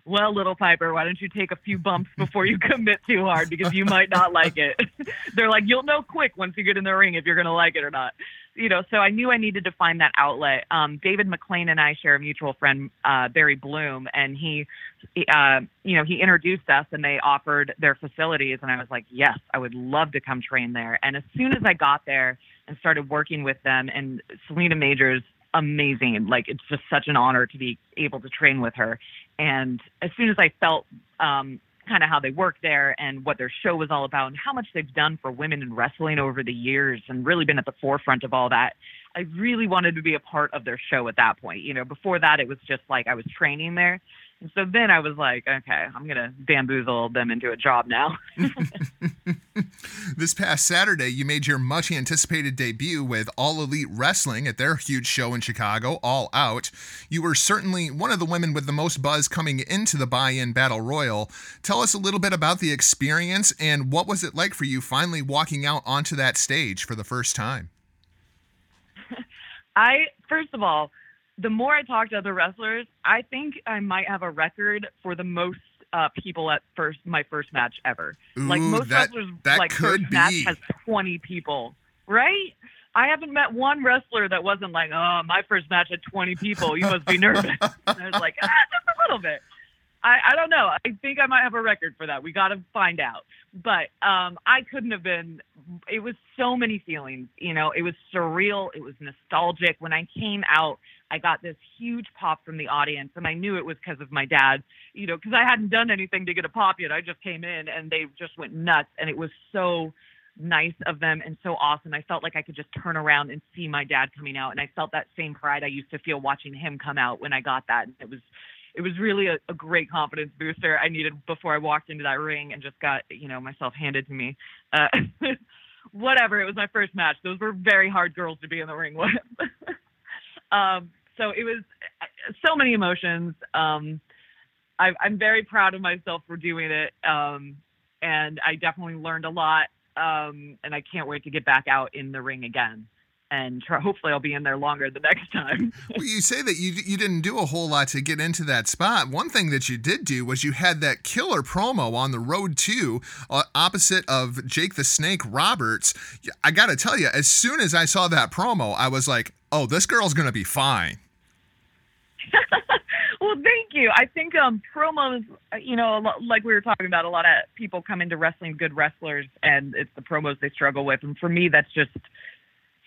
well, little Piper, why don't you take a few bumps before you commit too hard because you might not like it. *laughs* They're like, you'll know quick once you get in the ring if you're going to like it or not you know, so I knew I needed to find that outlet. Um, David McLane and I share a mutual friend, uh, Barry Bloom, and he, uh, you know, he introduced us and they offered their facilities. And I was like, yes, I would love to come train there. And as soon as I got there and started working with them, and Selina Majors, amazing. Like, it's just such an honor to be able to train with her. And as soon as I felt, um, kind of how they work there and what their show was all about and how much they've done for women in wrestling over the years and really been at the forefront of all that. I really wanted to be a part of their show at that point. You know, before that it was just like I was training there so then I was like, okay, I'm going to bamboozle them into a job now. *laughs* *laughs* this past Saturday, you made your much anticipated debut with All Elite Wrestling at their huge show in Chicago, All Out. You were certainly one of the women with the most buzz coming into the buy in Battle Royal. Tell us a little bit about the experience and what was it like for you finally walking out onto that stage for the first time? *laughs* I, first of all, the more I talk to other wrestlers, I think I might have a record for the most uh, people at first my first match ever. Ooh, like most that, wrestlers, that like could first be. match has twenty people, right? I haven't met one wrestler that wasn't like, oh, my first match had twenty people. You must be nervous. I was like, ah, just a little bit. I, I don't know. I think I might have a record for that. We got to find out. But um, I couldn't have been. It was so many feelings. You know, it was surreal. It was nostalgic. When I came out, I got this huge pop from the audience, and I knew it was because of my dad. You know, because I hadn't done anything to get a pop yet. I just came in, and they just went nuts, and it was so nice of them and so awesome. I felt like I could just turn around and see my dad coming out, and I felt that same pride I used to feel watching him come out when I got that. And it was it was really a, a great confidence booster I needed before I walked into that ring and just got you know myself handed to me. Uh, *laughs* whatever, it was my first match. Those were very hard girls to be in the ring with. *laughs* um, so it was so many emotions. Um, I, I'm very proud of myself for doing it, um, and I definitely learned a lot. Um, and I can't wait to get back out in the ring again and try, hopefully I'll be in there longer the next time. *laughs* well, you say that you you didn't do a whole lot to get into that spot. One thing that you did do was you had that killer promo on the road to uh, opposite of Jake the Snake Roberts. I got to tell you, as soon as I saw that promo, I was like, "Oh, this girl's gonna be fine." *laughs* well, thank you. I think um, promos, uh, you know, like we were talking about, a lot of people come into wrestling good wrestlers, and it's the promos they struggle with. And for me, that's just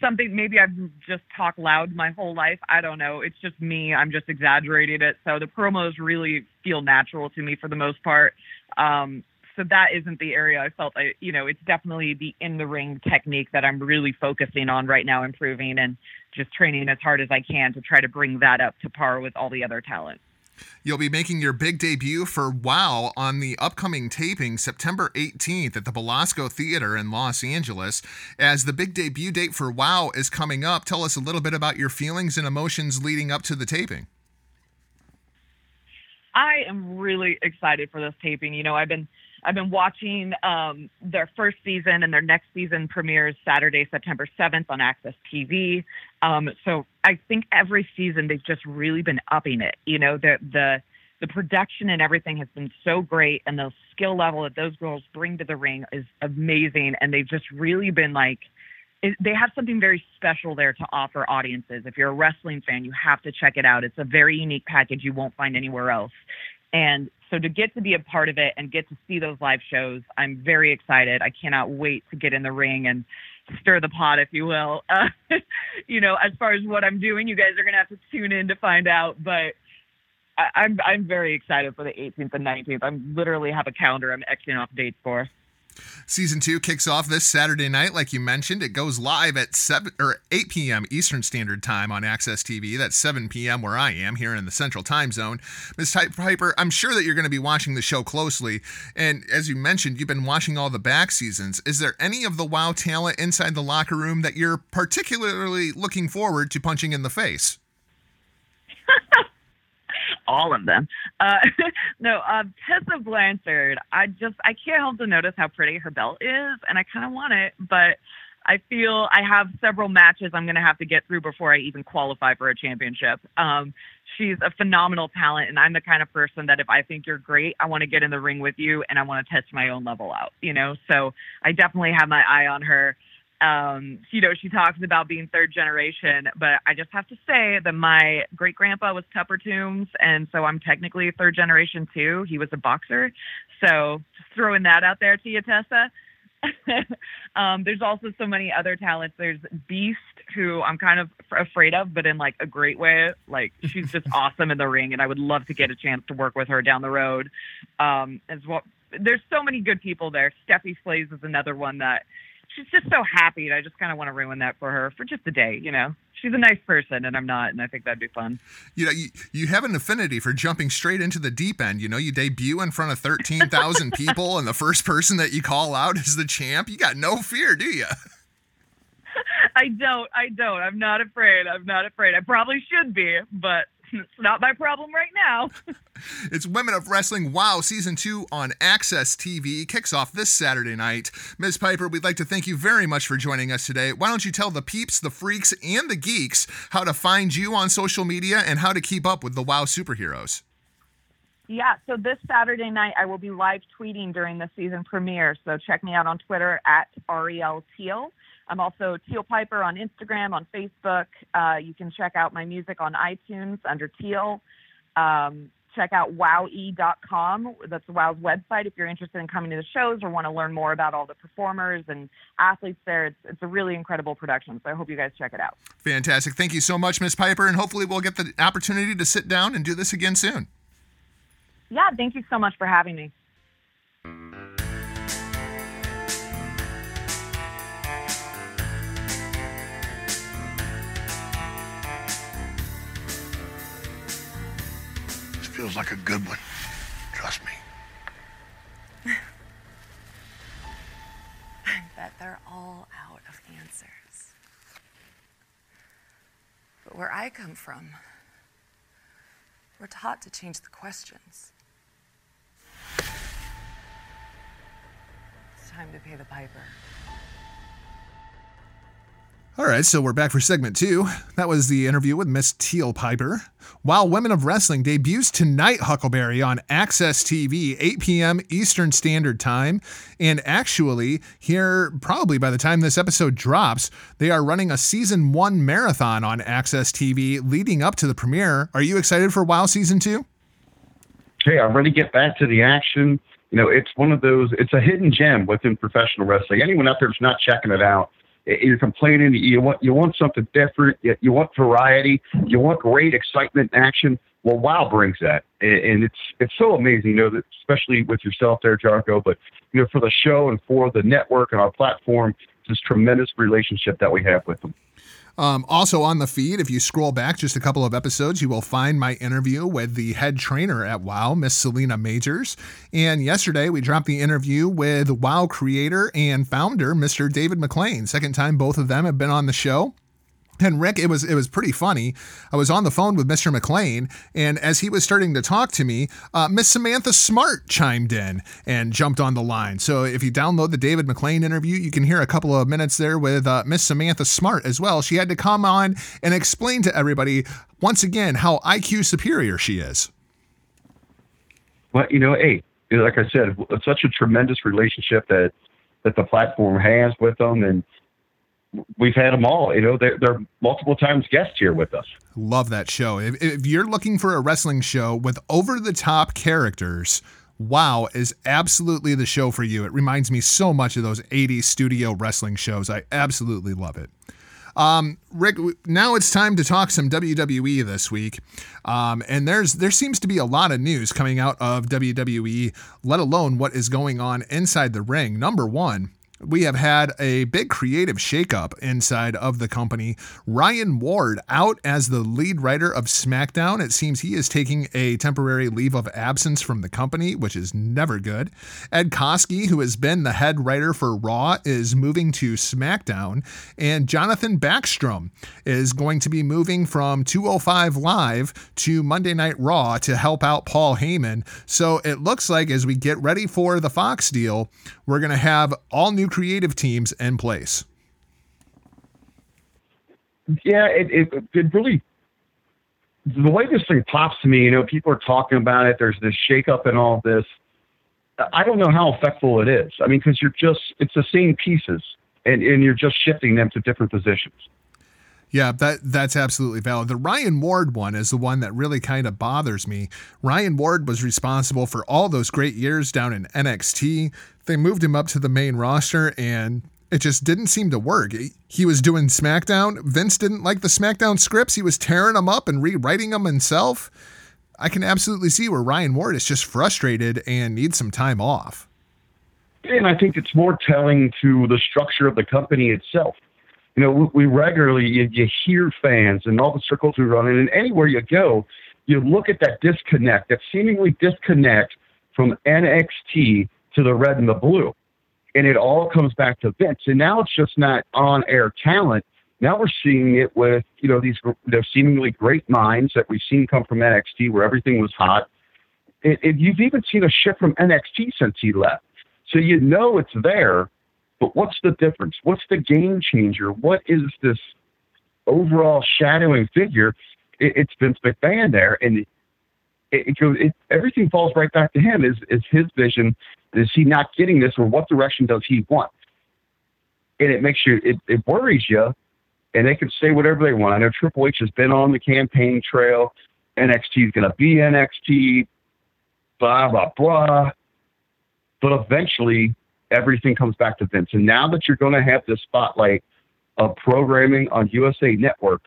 something maybe I've just talked loud my whole life. I don't know. It's just me. I'm just exaggerating it. So the promos really feel natural to me for the most part. Um, so that isn't the area I felt I, you know, it's definitely the in the ring technique that I'm really focusing on right now, improving and just training as hard as I can to try to bring that up to par with all the other talent. You'll be making your big debut for WOW on the upcoming taping September 18th at the Belasco Theater in Los Angeles. As the big debut date for WOW is coming up, tell us a little bit about your feelings and emotions leading up to the taping. I am really excited for this taping. You know, I've been I've been watching um, their first season and their next season premieres Saturday, September 7th on AXS TV. Um, so I think every season they've just really been upping it. You know, the the the production and everything has been so great, and the skill level that those girls bring to the ring is amazing. And they've just really been like, it, they have something very special there to offer audiences. If you're a wrestling fan, you have to check it out. It's a very unique package you won't find anywhere else. And so to get to be a part of it and get to see those live shows, I'm very excited. I cannot wait to get in the ring and stir the pot, if you will. *laughs* Uh, you know, as far as what I'm doing, you guys are gonna have to tune in to find out. But I, I'm I'm very excited for the 18th and 19th. I'm literally have a calendar I'm Xing off dates for. Season two kicks off this Saturday night, like you mentioned. It goes live at seven or eight p.m. Eastern Standard Time on AXS TV. That's seven p.m. where I am here in the Central Time Zone. Miss Piper, I'm sure that you're going to be watching the show closely, and as you mentioned, you've been watching all the back seasons. Is there any of the WoW talent inside the locker room that you're particularly looking forward to punching in the face? *laughs* all of them. Uh, *laughs* no, uh, Tessa Blanchard. I just I can't help to notice how pretty her belt is, and I kind of want it, but I feel I have several matches I'm going to have to get through before I even qualify for a championship. Um, she's a phenomenal talent, and I'm the kind of person that if I think you're great, I want to get in the ring with you, and I want to test my own level out. You know, so I definitely have my eye on her um, you know, she talks about being third generation, but I just have to say that my great grandpa was Tupper Toombs, and so I'm technically third generation too. He was a boxer, so just throwing that out there to you, Tessa. *laughs* um, there's also so many other talents. There's Beast, who I'm kind of afraid of, but in like a great way. Like she's just *laughs* awesome in the ring, and I would love to get a chance to work with her down the road. Um, as well, there's so many good people there. Stephy Slays is another one that she's just so happy, and I just kind of want to ruin that for her for just a day. You know, she's a nice person, and I'm not, and I think that'd be fun. You know, you, you have an affinity for jumping straight into the deep end. You know, you debut in front of thirteen thousand *laughs* people, and the first person that you call out is the champ. You got no fear, do you? *laughs* I don't. I don't. I'm not afraid. I'm not afraid. I probably should be, but it's not my problem right now. *laughs* it's Women of Wrestling WoW Season 2 on AXS TV. Kicks off this Saturday night. Ms. Piper, we'd like to thank you very much for joining us today. Why don't you tell the peeps, the freaks, and the geeks how to find you on social media and how to keep up with the WoW superheroes? Yeah, so this Saturday night I will be live tweeting during the season premiere. So check me out on Twitter at Ariel Teal. I'm also Teal Piper on Instagram, on Facebook. Uh, you can check out my music on iTunes under Teal. Um, check out wowe.com. That's WoW's website if you're interested in coming to the shows or want to learn more about all the performers and athletes there. It's, it's a really incredible production, so I hope you guys check it out. Fantastic. Thank you so much, Miss Piper, and hopefully we'll get the opportunity to sit down and do this again soon. Yeah, thank you so much for having me. Feels like a good one. Trust me. *laughs* I bet they're all out of answers. But where I come from, we're taught to change the questions. It's time to pay the piper. All right, so we're back for segment two. That was the interview with Miss Teal Piper. While Women of Wrestling debuts tonight, Huckleberry, on AXS TV, 8 p.m. Eastern Standard Time. And actually, here, probably by the time this episode drops, they are running a season one marathon on AXS TV leading up to the premiere. Are you excited for WoW season two? Hey, I'm ready to get back to the action. You know, it's one of those, it's a hidden gem within professional wrestling. Anyone out there who's not checking it out, you're complaining. You want you want something different. You want variety. You want great excitement and action. Well, WoW brings that, and it's it's so amazing. You know, that especially with yourself there, Jargo. But you know, for the show and for the network and our platform, this tremendous relationship that we have with them. Um, also on the feed, if you scroll back just a couple of episodes, you will find my interview with the head trainer at WoW, Miss Selina Majors. And yesterday we dropped the interview with WoW creator and founder, Mr. David McLane. Second time both of them have been on the show. And Rick, it was it was pretty funny. I was on the phone with Mr. McLane, and as he was starting to talk to me, uh, Miss Samantha Smart chimed in and jumped on the line. So if you download the David McLane interview, you can hear a couple of minutes there with uh, Miss Samantha Smart as well. She had to come on and explain to everybody once again how IQ superior she is. Well, you know, hey, like I said, such a tremendous relationship that that the platform has with them, and we've had them all. You know, they're, they're multiple times guests here with us. Love that show. If, if you're looking for a wrestling show with over the top characters, Wow is absolutely the show for you. It reminds me so much of those 80s studio wrestling shows. I absolutely love it. Um, Rick, now it's time to talk some WWE this week, um, and there's there seems to be a lot of news coming out of WWE, let alone what is going on inside the ring. Number one, we have had a big creative shakeup inside of the company. Ryan Ward out as the lead writer of SmackDown. It seems he is taking a temporary leave of absence from the company, which is never good. Ed Koskey, who has been the head writer for Raw, is moving to SmackDown. And Jonathan Backstrom is going to be moving from 205 Live to Monday Night Raw to help out Paul Heyman. So it looks like as we get ready for the Fox deal, we're going to have all new creative teams in place. Yeah, it, it, it really, the way this thing pops to me, you know, people are talking about it, there's this shakeup and all this. I don't know how effectful it is. I mean, because you're just, it's the same pieces and, and you're just shifting them to different positions. Yeah, that that's absolutely valid. The Ryan Ward one is the one that really kind of bothers me. Ryan Ward was responsible for all those great years down in NXT. They moved him up to the main roster and it just didn't seem to work. He was doing SmackDown. Vince didn't like the SmackDown scripts. He was tearing them up and rewriting them himself. I can absolutely see where Ryan Ward is just frustrated and needs some time off. And I think it's more telling to the structure of the company itself you know, we, regularly you, you hear fans and all the circles we run in, and anywhere you go, you look at that disconnect, that seemingly disconnect from NXT to the red and the blue, and it all comes back to Vince. And now it's just not on-air talent. Now we're seeing it with you know these they're seemingly great minds that we've seen come from NXT, where everything was hot. It, you've even seen a shift from NXT since he left, so you know it's there but what's the difference? What's the game changer? What is this overall shadowing figure? It, it's Vince McMahon there, and it, it goes. It, everything falls right back to him. Is is his vision? Is he not getting this, or what direction does he want? And it makes you. It, it worries you, and they can say whatever they want. I know Triple H has been on the campaign trail. NXT is going to be NXT. Blah blah blah. But eventually, everything comes back to Vince. And now that you're going to have this spotlight of programming on USA Network,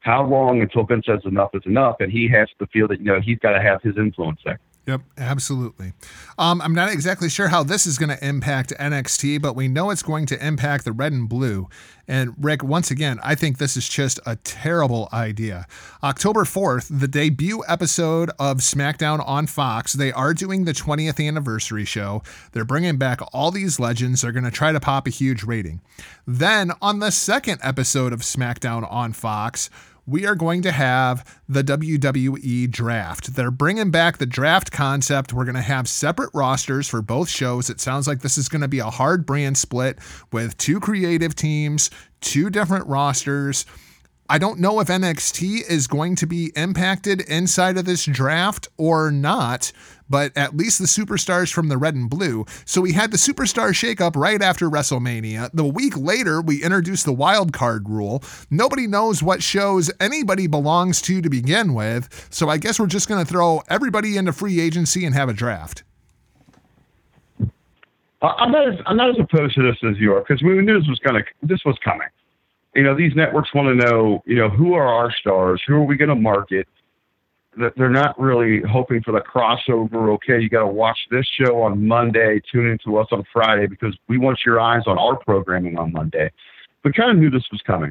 how long until Vince says enough is enough, and he has to feel that you know he's got to have his influence there. Yep, absolutely. Um, I'm not exactly sure how this is going to impact NXT, but we know it's going to impact the red and blue. And Rick, once again, I think this is just a terrible idea. October 4th, the debut episode of SmackDown on Fox, they are doing the 20th anniversary show. They're bringing back all these legends. They're going to try to pop a huge rating. Then on the second episode of SmackDown on Fox, we are going to have the WWE draft. They're bringing back the draft concept. We're going to have separate rosters for both shows. It sounds like this is going to be a hard brand split with two creative teams, two different rosters. I don't know if NXT is going to be impacted inside of this draft or not, but at least the superstars from the red and blue. So we had the superstar shakeup right after WrestleMania. The week later, we introduced the wild card rule. Nobody knows what shows anybody belongs to to begin with. So I guess we're just going to throw everybody into free agency and have a draft. I'm not as I'm not as opposed to this as you are because we knew this was gonna this was coming you know, these networks want to know, you know, who are our stars? Who are we going to market? They're not really hoping for the crossover. Okay, you got to watch this show on Monday, tune in to us on Friday because we want your eyes on our programming on Monday. We kind of knew this was coming.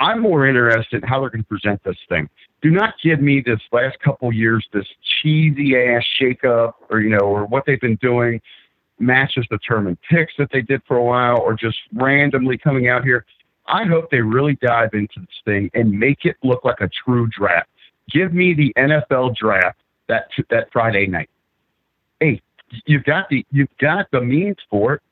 I'm more interested in how they're going to present this thing. Do not give me this last couple years, this cheesy ass shakeup, or you know, or what they've been doing, matches determined picks that they did for a while, or just randomly coming out here. I hope they really dive into this thing and make it look like a true draft. Give me the NFL draft that that Friday night. Hey, you've got the you've got the means for it.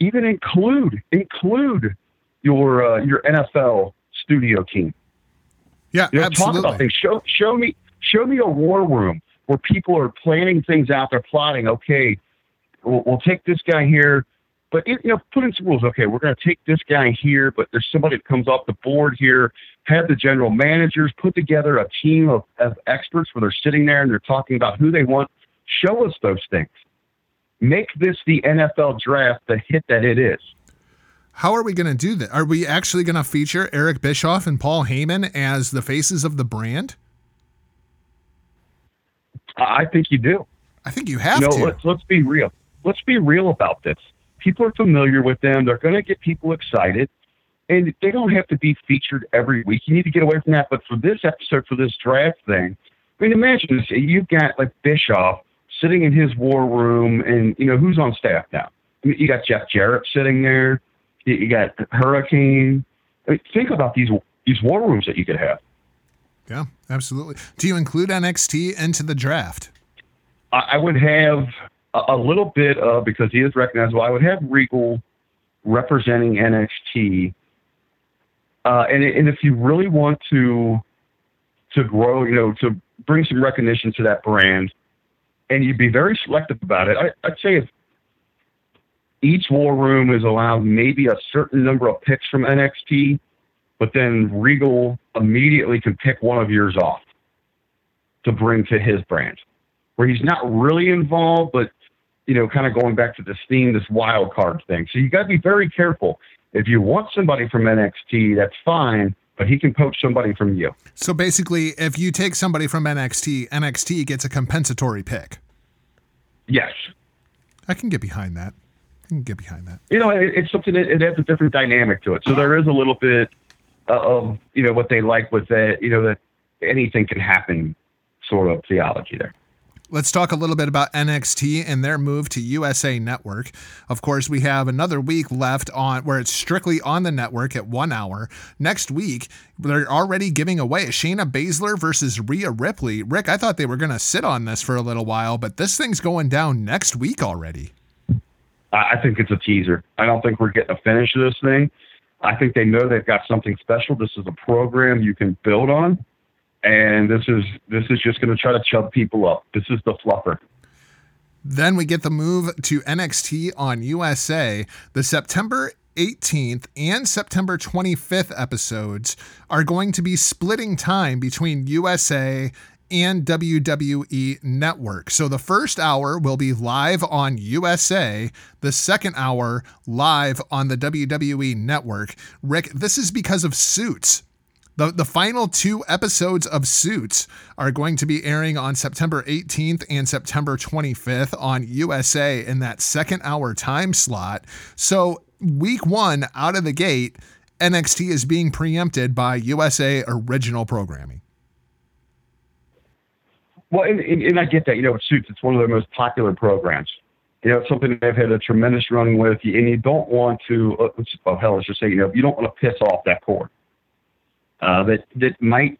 Even include include your uh, your NFL studio team. Yeah, you know, absolutely. Talk about things. Show show me show me a war room where people are planning things out. They're plotting. Okay, we'll, we'll take this guy here. But you know, put in some rules. Okay, we're going to take this guy here, but there's somebody that comes off the board here. Have the general managers put together a team of, of experts where they're sitting there and they're talking about who they want Show us those things. Make this the NFL draft the hit that it is. How are we going to do that? Are we actually going to feature Eric Bischoff and Paul Heyman as the faces of the brand? I think you do. I think you have you know, to. let's let's be real. Let's be real about this. People are familiar with them. They're going to get people excited, and they don't have to be featured every week. You need to get away from that. But for this episode, for this draft thing, I mean, imagine this: you've got like Bischoff sitting in his war room, and you know who's on staff now. I mean, you got Jeff Jarrett sitting there. You got Hurricane. I mean, think about these these war rooms that you could have. Yeah, absolutely. Do you include NXT into the draft? I, I would have a, a little bit of because he is recognizable. I would have Regal representing NXT, uh, and and if you really want to to grow, you know, to bring some recognition to that brand, and you'd be very selective about it. I, I'd say if each war room is allowed maybe a certain number of picks from NXT, but then Regal immediately can pick one of yours off to bring to his brand, where he's not really involved, but you know, kind of going back to this theme, this wild card thing. So you got to be very careful. If you want somebody from NXT, that's fine, but he can poach somebody from you. So basically, if you take somebody from NXT, NXT gets a compensatory pick. Yes. I can get behind that. I can get behind that. You know, it, it's something that it has a different dynamic to it. So there is a little bit uh, of you know what they like with that. You know that anything can happen, sort of theology there. Let's talk a little bit about NXT and their move to USA Network. Of course, we have another week left on where it's strictly on the network at one hour. Next week, they're already giving away Shayna Baszler versus Rhea Ripley. Rick, I thought they were going to sit on this for a little while, but this thing's going down next week already. I think it's a teaser. I don't think we're getting a finish of this thing. I think they know they've got something special. This is a program you can build on, and this is this is just going to try to chub people up. This is the fluffer. Then we get the move to NXT on USA. The September 18th and September 25th episodes are going to be splitting time between USA and WWE Network. So the first hour will be live on USA, the second hour live on the WWE Network. Rick, this is because of Suits. The, the final two episodes of Suits are going to be airing on September 18th and September 25th on USA in that second hour time slot. So, week one out of the gate, NXT is being preempted by USA original programming. Well, and, and, and I get that. You know, Suits, it's one of their most popular programs. You know, it's something they've had a tremendous run with, and you don't want to. Uh, oh hell, let's just say you know you don't want to piss off that core. Uh, that that might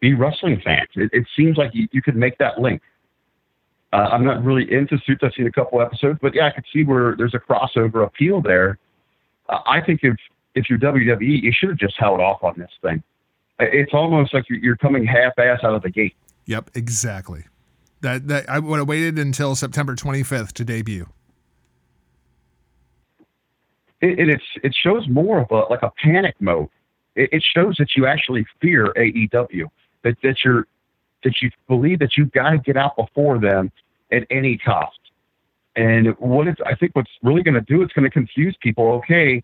be wrestling fans. It, it seems like you, you could make that link. Uh, I'm not really into Suits. I've seen a couple episodes, but yeah, I could see where there's a crossover appeal there. Uh, I think if if you're WWE, you should have just held off on this thing. It's almost like you're, you're coming half-ass out of the gate. Yep, exactly. That that I would have waited until September 25th to debut. it, it it's it shows more of a like a panic mode. It, it shows that you actually fear AEW. That that you're that you believe that you've got to get out before them at any cost. And what it's I think what's really going to do it's going to confuse people. Okay,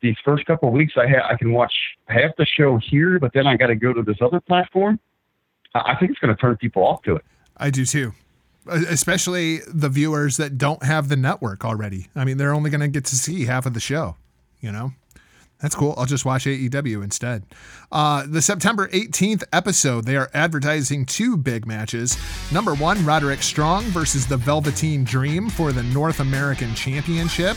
these first couple of weeks I ha- I can watch half the show here, but then I got to go to this other platform. I I think it's going to turn people off to it. I do too. Especially the viewers that don't have the network already. I mean, they're only going to get to see half of the show, you know? That's cool. I'll just watch AEW instead. Uh, the September 18th episode, they are advertising two big matches. Number one, Roderick Strong versus the Velveteen Dream for the North American Championship.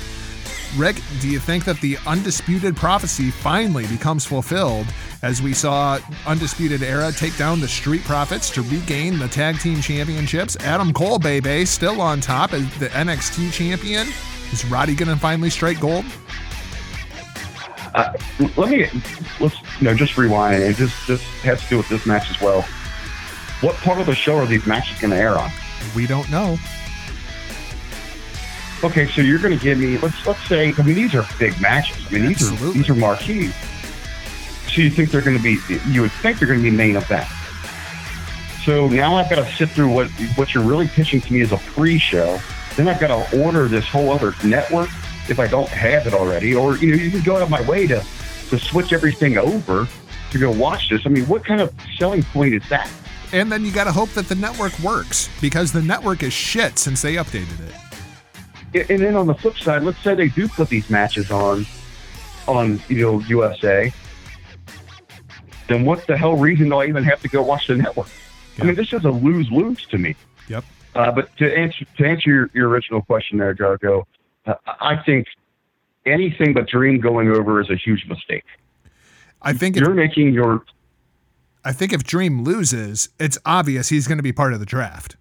Rick, do you think that the undisputed prophecy finally becomes fulfilled as we saw Undisputed Era take down the Street Profits to regain the tag team championships? Adam Cole, baby, still on top as the NXT champion. Is Roddy going to finally strike gold? Uh, let me let's you know just rewind and just just has to do with this match as well. What part of the show are these matches going to air on? We don't know. Okay, so you're going to give me let's let's say I mean these are big matches. I mean these Absolutely. are these are marquee. So you think they're going to be you would think they're going to be main event. So now I've got to sit through what what you're really pitching to me as a pre-show. Then I've got to order this whole other network if I don't have it already, or you know, you can go out of my way to to switch everything over to go watch this. I mean, what kind of selling point is that? And then you got to hope that the network works because the network is shit since they updated it. And then on the flip side, let's say they do put these matches on on you know USA. Then what the hell reason do I even have to go watch the network? I mean, this is a lose lose to me. Yep. Uh, but to answer to answer your, your original question there, Jargo, I think anything but Dream going over is a huge mistake. I think You're if, making your I think if Dream loses, it's obvious he's going to be part of the draft.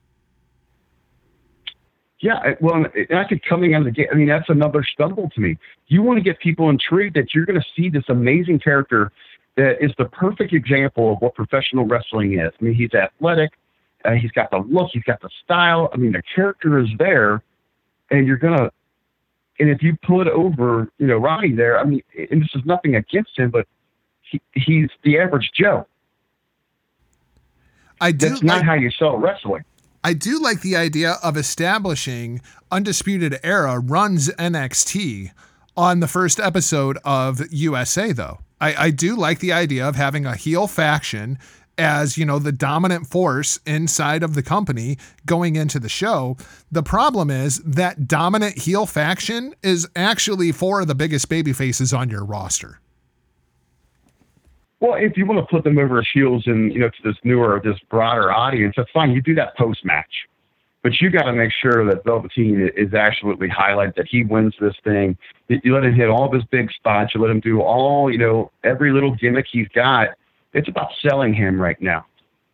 yeah. Well, I think coming out of the game, I mean, that's another stumble to me. You want to get people intrigued that you're going to see this amazing character that is the perfect example of what professional wrestling is. I mean, he's athletic, uh, he's got the look, he's got the style. I mean, the character is there, and you're gonna. And if you put over, you know, Ronnie there, I mean, and this is nothing against him, but he, he's the average Joe. I do That's not like- how you sell wrestling. I do like the idea of establishing Undisputed Era runs NXT on the first episode of USA, though. I, I do like the idea of having a heel faction as, you know, the dominant force inside of the company going into the show. The problem is that dominant heel faction is actually four of the biggest baby faces on your roster. Well, if you want to put them over as heels and you know to this newer, this broader audience, that's fine. You do that post match, but you got to make sure that Velveteen is absolutely highlighted that he wins this thing. That You let him hit all of his big spots. You let him do all you know every little gimmick he's got. It's about selling him right now.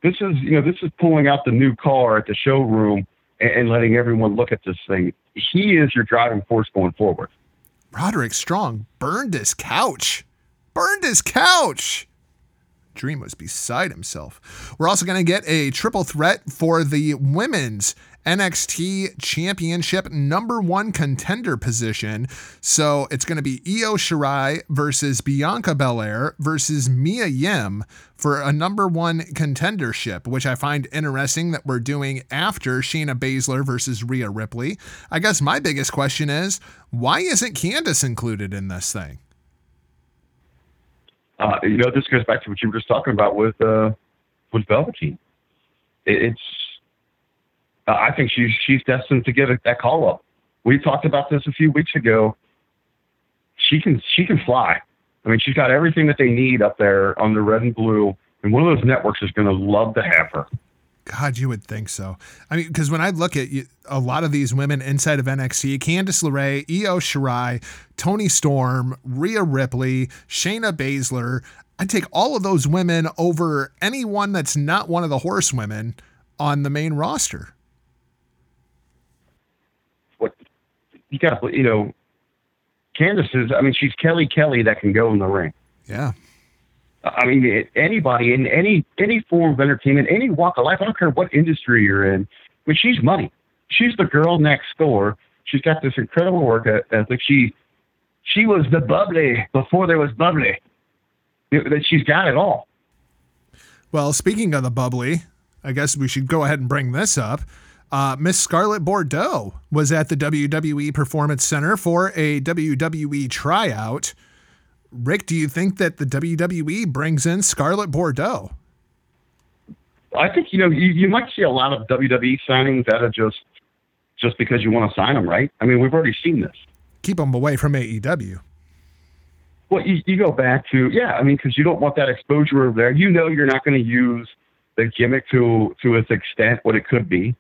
This is you know this is pulling out the new car at the showroom and, letting everyone look at this thing. He is your driving force going forward. Roderick Strong burned his couch. Burned his couch. Dream was beside himself. We're also going to get a triple threat for the women's NXT Championship number one contender position. So it's going to be Io Shirai versus Bianca Belair versus Mia Yim for a number one contendership, which I find interesting that we're doing after Shayna Baszler versus Rhea Ripley. I guess my biggest question is why isn't Candice included in this thing? uh, you know, this goes back to what you were just talking about with uh, with Velveteen. It, it's, uh, I think she's she's destined to get a, that call up. We talked about this a few weeks ago. She can she can fly. I mean, she's got everything that they need up there on the red and blue, and one of those networks is going to love to have her. God, you would think so. I mean, because when I look at you, a lot of these women inside of NXT, Candice LeRae, Io Shirai, Toni Storm, Rhea Ripley, Shayna Baszler, I'd take all of those women over anyone that's not one of the horsewomen on the main roster. What you got? You know, Candice is. I mean, she's Kelly Kelly that can go in the ring. Yeah. I mean, anybody in any any form of entertainment, any walk of life. I don't care what industry you're in. Mean, she's money. She's the girl next door. She's got this incredible work ethic. She she was the bubbly before there was bubbly. That she's got it all. Well, speaking of the bubbly, I guess we should go ahead and bring this up. Uh, Miss Scarlett Bordeaux was at the WWE Performance Center for a WWE tryout. Rick, do you think that the WWE brings in Scarlett Bordeaux? I think you know you, you might see a lot of WWE signings that are just just because you want to sign them, right? I mean, we've already seen this. Keep them away from AEW. Well, you, you go back to yeah, I mean, because you don't want that exposure over there. You know, you're not going to use the gimmick to to its extent what it could be.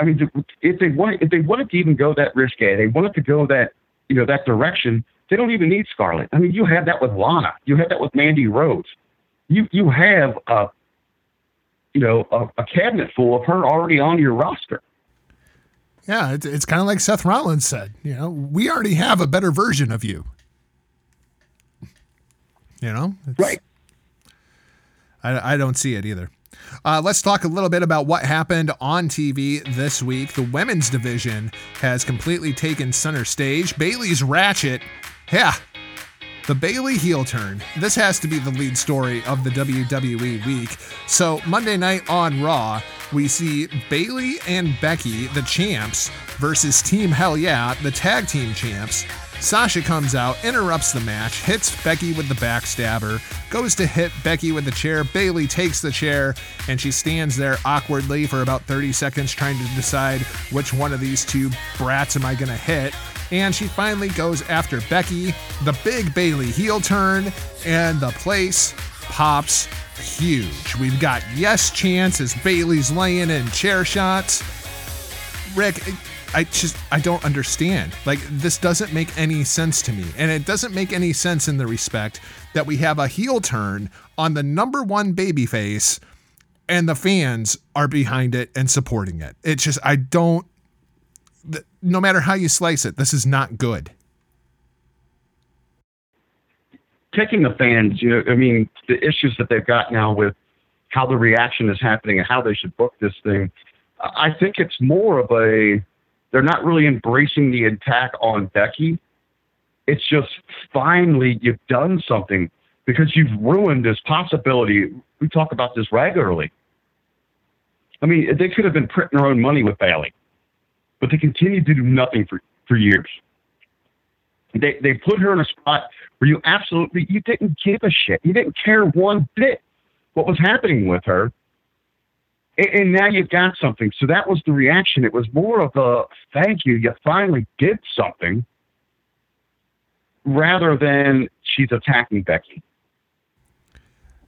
I mean, if they want if they wanted to even go that risque, they wanted to go that you know that direction. They don't even need Scarlett. I mean, you have that with Lana. You have that with Mandy Rose. You you have a you know a, a cabinet full of her already on your roster. Yeah, it's, it's kind of like Seth Rollins said. You know, we already have a better version of you. You know, It's- Right. I, I don't see it either. Uh, let's talk a little bit about what happened on TV this week. The women's division has completely taken center stage. Bayley's Ratchet, yeah, The Bayley heel turn. This has to be the lead story of the WWE week. So, Monday night on Raw, we see Bayley and Becky, the champs, versus Team Hell Yeah, the tag team champs. Sasha comes out, interrupts the match, hits Becky with the backstabber, goes to hit Becky with the chair. Bayley takes the chair, and she stands there awkwardly for about 30 seconds trying to decide which one of these two brats am I going to hit. And she finally goes after Becky, the big Bayley heel turn, and the place pops huge. We've got yes chance as Bayley's laying in chair shots. Rick, I just I don't understand. Like this doesn't make any sense to me. And it doesn't make any sense in the respect that we have a heel turn on the number 1 babyface and the fans are behind it and supporting it. It's just I don't no matter how you slice it, this is not good. Taking the fans, you know, I mean, the issues that they've got now with how the reaction is happening and how they should book this thing, I think it's more of a they're not really embracing the attack on Becky. It's just finally you've done something because you've ruined this possibility. We talk about this regularly. I mean, they could have been printing their own money with Bayley, but they continued to do nothing for, for years. They they put her in a spot where you absolutely you didn't give a shit. You didn't care one bit what was happening with her and now you've got something. So that was the reaction. It was more of a thank you. You finally did something rather than she's attacking Becky.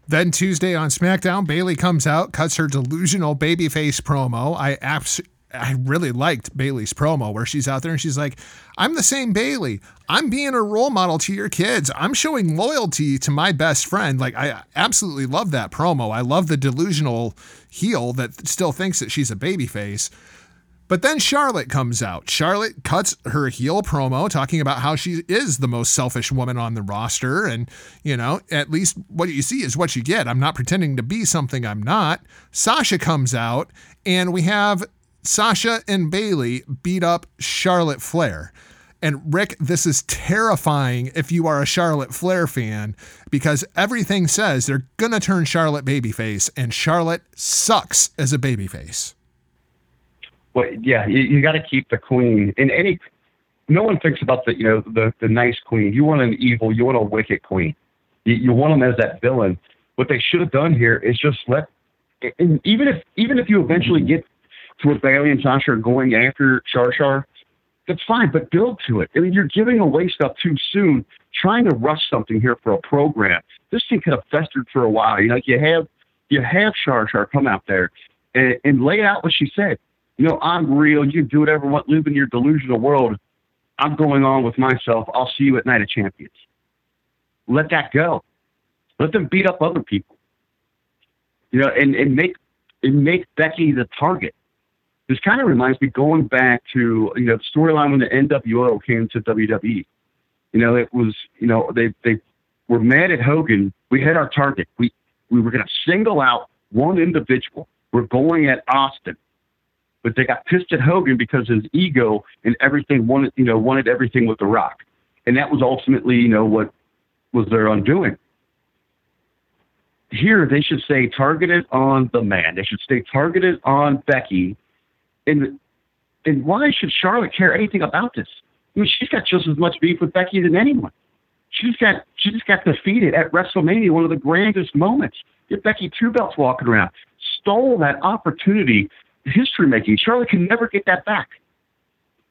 Then Tuesday on SmackDown, Bayley comes out, cuts her delusional babyface promo. I abs- I really liked Bayley's promo where she's out there and she's like, I'm the same Bayley. I'm being a role model to your kids. I'm showing loyalty to my best friend. Like, I absolutely love that promo. I love the delusional heel that still thinks that she's a babyface. But then Charlotte comes out. Charlotte cuts her heel promo talking about how she is the most selfish woman on the roster. And, you know, at least what you see is what you get. I'm not pretending to be something I'm not. Sasha comes out, and we have Sasha and Bayley beat up Charlotte Flair. And Rick, this is terrifying if you are a Charlotte Flair fan because everything says they're going to turn Charlotte babyface, and Charlotte sucks as a babyface. Well, yeah, you, you got to keep the queen in any. No one thinks about the you know the the nice queen. You want an evil, you want a wicked queen. You, you want them as that villain. What they should have done here is just let. And even if even if you eventually get to where Bayley and Sasha are going after Char Char, that's fine, but build to it. I mean, you're giving away stuff too soon, trying to rush something here for a program. This thing could have festered for a while. You know, you have you have Char Char come out there and, and lay out what she said. You know, I'm real. You do whatever you want. Live in your delusional world. I'm going on with myself. I'll see you at Night of Champions. Let that go. Let them beat up other people. You know, and, and make and make Becky the target this kind of reminds me going back to you know the storyline when the NWO came to WWE. You know, it was you know they they were mad at Hogan. We had our target. We we were going to single out one individual. We're going at Austin, but they got pissed at Hogan because his ego and everything wanted you know wanted everything with The Rock, and that was ultimately you know what was their undoing. Here, they should stay targeted on the man. They should stay targeted on Becky and and why should Charlotte care anything about this? I mean, she's got just as much beef with Becky than anyone. She's got she just got defeated at WrestleMania, one of the grandest moments. Get Becky two belts walking around, stole that opportunity, history making. Charlotte can never get that back.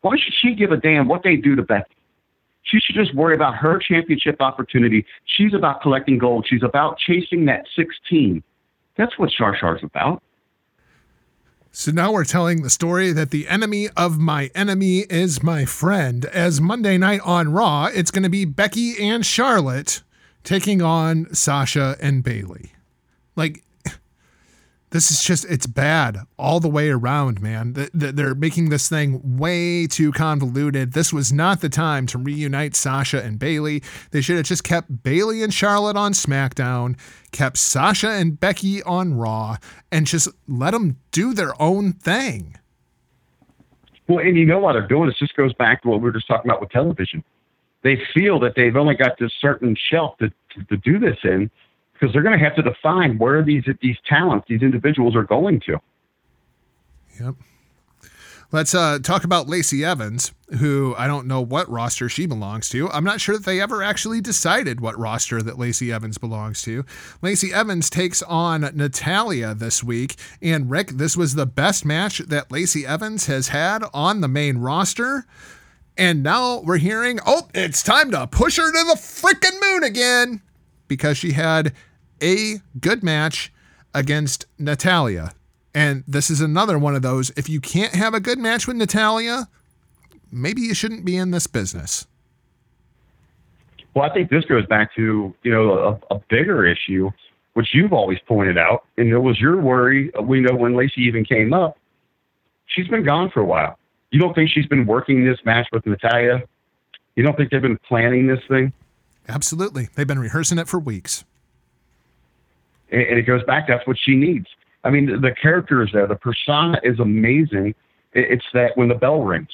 Why should she give a damn what they do to Becky? She should just worry about her championship opportunity. She's about collecting gold. She's about chasing that 16. That's what Char Char's about. So now we're telling the story that the enemy of my enemy is my friend. As Monday night on Raw, it's going to be Becky and Charlotte taking on Sasha and Bayley. Like, this is just it's bad all the way around man. They're making this thing way too convoluted. This was not the time to reunite sasha and bayley. They should have just kept bayley and charlotte on smackdown kept sasha and becky on raw and just let them do their own thing. Well and you know what they're doing this just goes back to what we were just talking about with television. They feel that they've only got this certain shelf to, to, to do this in because they're going to have to define where these these talents, these individuals are going to. Yep. Let's uh, talk about Lacey Evans, who I don't know what roster she belongs to. I'm not sure that they ever actually decided what roster that Lacey Evans belongs to. Lacey Evans takes on Natalya this week. And Rick, this was the best match that Lacey Evans has had on the main roster. And now we're hearing, oh, it's time to push her to the freaking moon again because she had a good match against Natalya. And this is another one of those. If you can't have a good match with Natalya, maybe you shouldn't be in this business. Well, I think this goes back to you know a, a bigger issue, which you've always pointed out, and it was your worry. We know when Lacey even came up, she's been gone for a while. You don't think she's been working this match with Natalya? You don't think they've been planning this thing? Absolutely, they've been rehearsing it for weeks. And, it goes back. That's what she needs. I mean, the, character is there. The persona is amazing. It, it's that when the bell rings,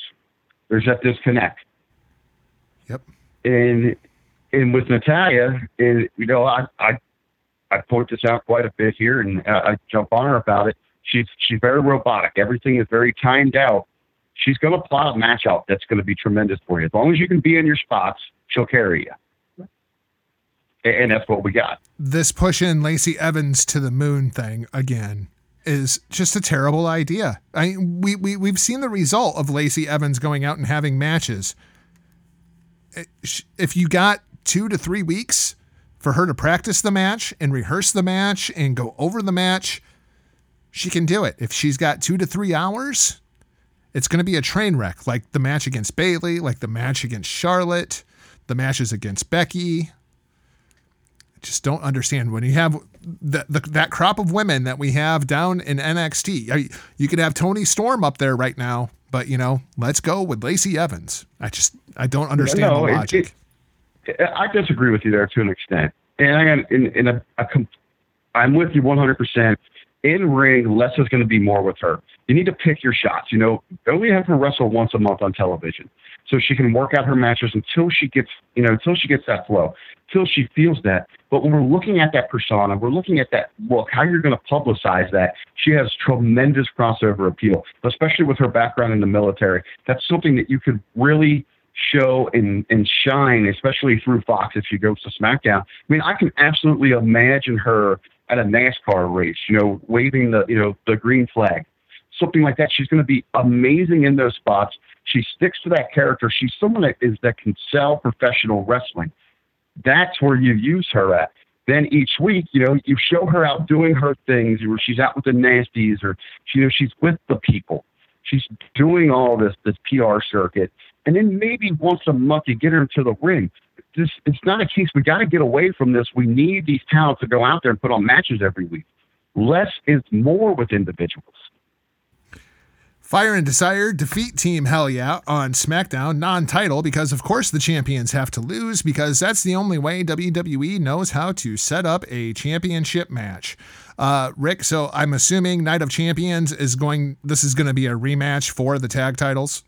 there's that disconnect. Yep. And and with Natalya, and you know, I I I point this out quite a bit here, and I, I jump on her about it. She's she's very robotic. Everything is very timed out. She's going to plot a match out that's going to be tremendous for you. As long as you can be in your spots, she'll carry you. And, that's what we got. This pushing Lacey Evans to the moon thing again is just a terrible idea. I we, we we've seen the result of Lacey Evans going out and having matches. Eh, if you got two to three weeks for her to practice the match and rehearse the match and go over the match, she can do it. If she's got two to three hours, it's going to be a train wreck, like the match against Bayley, like the match against Charlotte, the matches against Becky. I just don't understand when you have the, the, that crop of women that we have down in NXT. You could have Toni Storm up there right now, but you know, let's go with Lacey Evans. I just I don't understand no, the logic. It, I disagree with you there to an extent, and I am in, in a, a I'm with you 100. percent In ring, less is going to be more with her. You need to pick your shots. You know, only have her wrestle once a month on television, so she can work out her matches until she gets, you know, until she gets that flow, until she feels that. But when we're looking at that persona, we're looking at that look, how you're going to publicize that. She has tremendous crossover appeal, especially with her background in the military. That's something that you could really show and, and shine, especially through Fox if she goes to SmackDown. I mean, I can absolutely imagine her at a NASCAR race, you know, waving the, you know, the green flag, something like that. She's going to be amazing in those spots. She sticks to that character. She's someone that is that can sell professional wrestling. That's where you use her at. Then each week, you know, you show her out doing her things, or she's out with the nasties, or you know, she's with the people. She's doing all this this PR circuit, and then maybe once a month you get her into the ring. This it's not a case we got to get away from this. We need these talents to go out there and put on matches every week. Less is more with individuals. Fire and Desire defeat Team Hell Yeah on SmackDown non title because, of course, the champions have to lose because that's the only way WWE knows how to set up a championship match. Uh, Rick, so I'm assuming Night of Champions is going, this is going to be a rematch for the tag titles?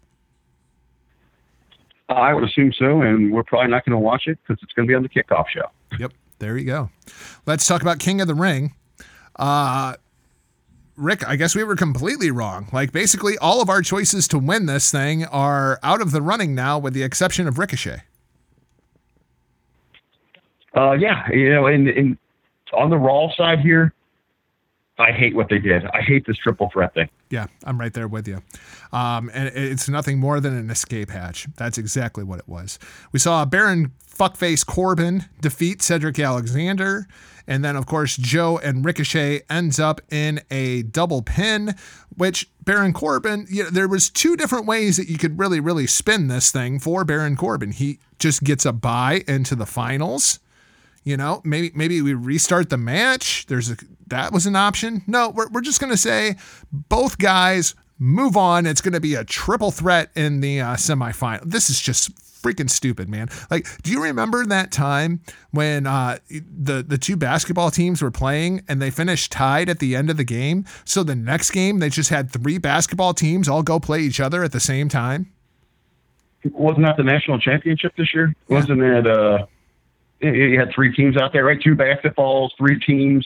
I would assume so, and we're probably not going to watch it because it's going to be on the kickoff show. Yep, there you go. Let's talk about King of the Ring. Uh, Rick, I guess we were completely wrong. Like, basically, all of our choices to win this thing are out of the running now, with the exception of Ricochet. Uh, yeah, you know, and, and on the Raw side here, I hate what they did. I hate this triple threat thing. Yeah, I'm right there with you. Um, and it's nothing more than an escape hatch. That's exactly what it was. We saw Baron Fuckface Corbin defeat Cedric Alexander. And then, of course, Joe and Ricochet ends up in a double pin, which Baron Corbin, you know, there was two different ways that you could really, really spin this thing for Baron Corbin. He just gets a bye into the finals you know, maybe maybe we restart the match. There's a that was an option. No, we're we're just gonna say both guys move on. It's gonna be a triple threat in the uh, semifinal. This is just freaking stupid, man. Like, do you remember that time when uh, the the two basketball teams were playing and they finished tied at the end of the game? So the next game they just had three basketball teams all go play each other at the same time. wasn't that the national championship this year? Wasn't it? Uh, you- you had three teams out there, right? Two basketballs, three teams,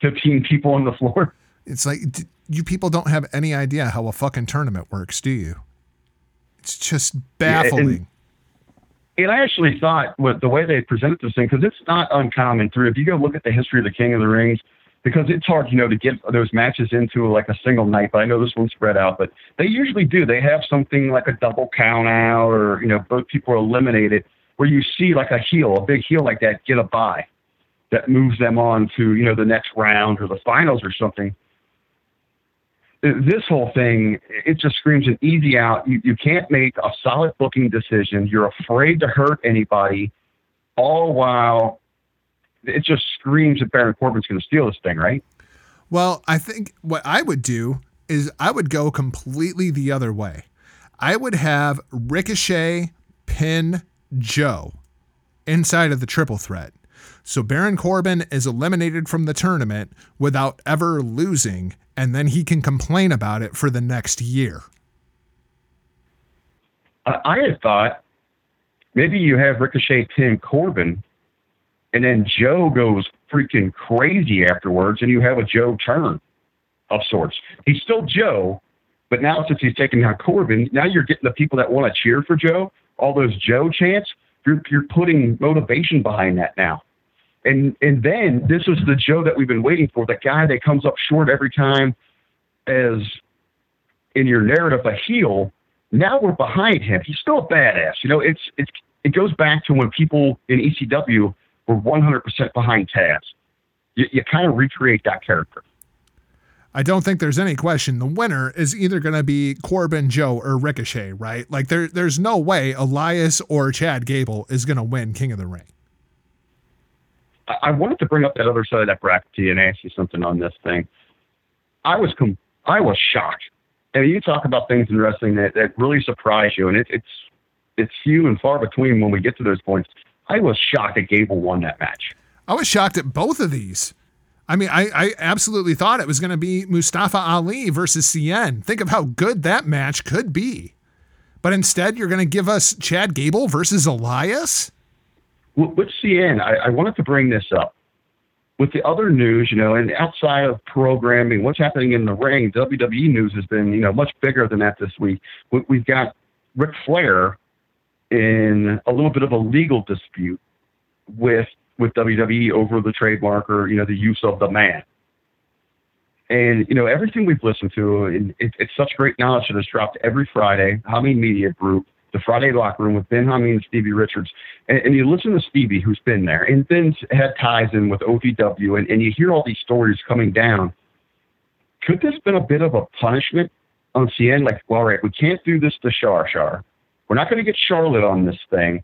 fifteen people on the floor. *laughs* It's like d- you people don't have any idea how a fucking tournament works, do you? It's just baffling. And I actually thought with the way they presented this thing, because it's not uncommon through, if you go look at the history of the King of the Rings, because it's hard, you know, to get those matches into like a single night, but I know this one's spread out, but they usually do. They have something like a double count out or, you know, both people are eliminated where you see like a heel, a big heel like that get a bye that moves them on to, you know, the next round or the finals or something this whole thing, it just screams an easy out. You, you can't make a solid booking decision. You're afraid to hurt anybody, all while it just screams that Baron Corbin's going to steal this thing, right? Well, I think what I would do is I would go completely the other way. I would have Ricochet pin Joe inside of the triple threat. So Baron Corbin is eliminated from the tournament without ever losing, and then he can complain about it for the next year. I, had thought maybe you have Ricochet pin Corbin, and then Joe goes freaking crazy afterwards, and you have a Joe turn of sorts. He's still Joe, but now since he's taken down Corbin, now you're getting the people that want to cheer for Joe, all those Joe chants. You're, you're putting motivation behind that now. And and then this is the Joe that we've been waiting for, the guy that comes up short every time as in your narrative a heel. Now we're behind him. He's still a badass. You know, it's it's it goes back to when people in ECW were 100% behind Taz. You, you kind of recreate that character. I don't think there's any question the winner is either going to be Corbin, Joe, or Ricochet, right? Like there, there's no way Elias or Chad Gable is going to win King of the Ring. I wanted to bring up that other side of that bracket to you and ask you something on this thing. I was com- I was shocked. And you talk about things in wrestling that, that really surprise you, and it, it's it's few and far between when we get to those points. I was shocked that Gable won that match. I was shocked at both of these. I mean, I, I absolutely thought it was going to be Mustafa Ali versus Cien. Think of how good that match could be. But instead, you're going to give us Chad Gable versus Elias? With Cien, I, I wanted to bring this up. With the other news, you know, and outside of programming, what's happening in the ring, WWE news has been, you know, much bigger than that this week. We, we've got Ric Flair in a little bit of a legal dispute with with WWE over the trademark or you know the use of the man. And you know everything we've listened to, and it, it's such great knowledge that is dropped every Friday. Hameen Media Group, the Friday Locker Room with Ben Hameen and Stevie Richards, and, and you listen to Stevie, who's been there, and Ben's had ties in with OVW, and, and you hear all these stories coming down. Could this been a bit of a punishment on Cien? Like, well, all right, we can't do this to Shar Shar. We're not going to get Charlotte on this thing.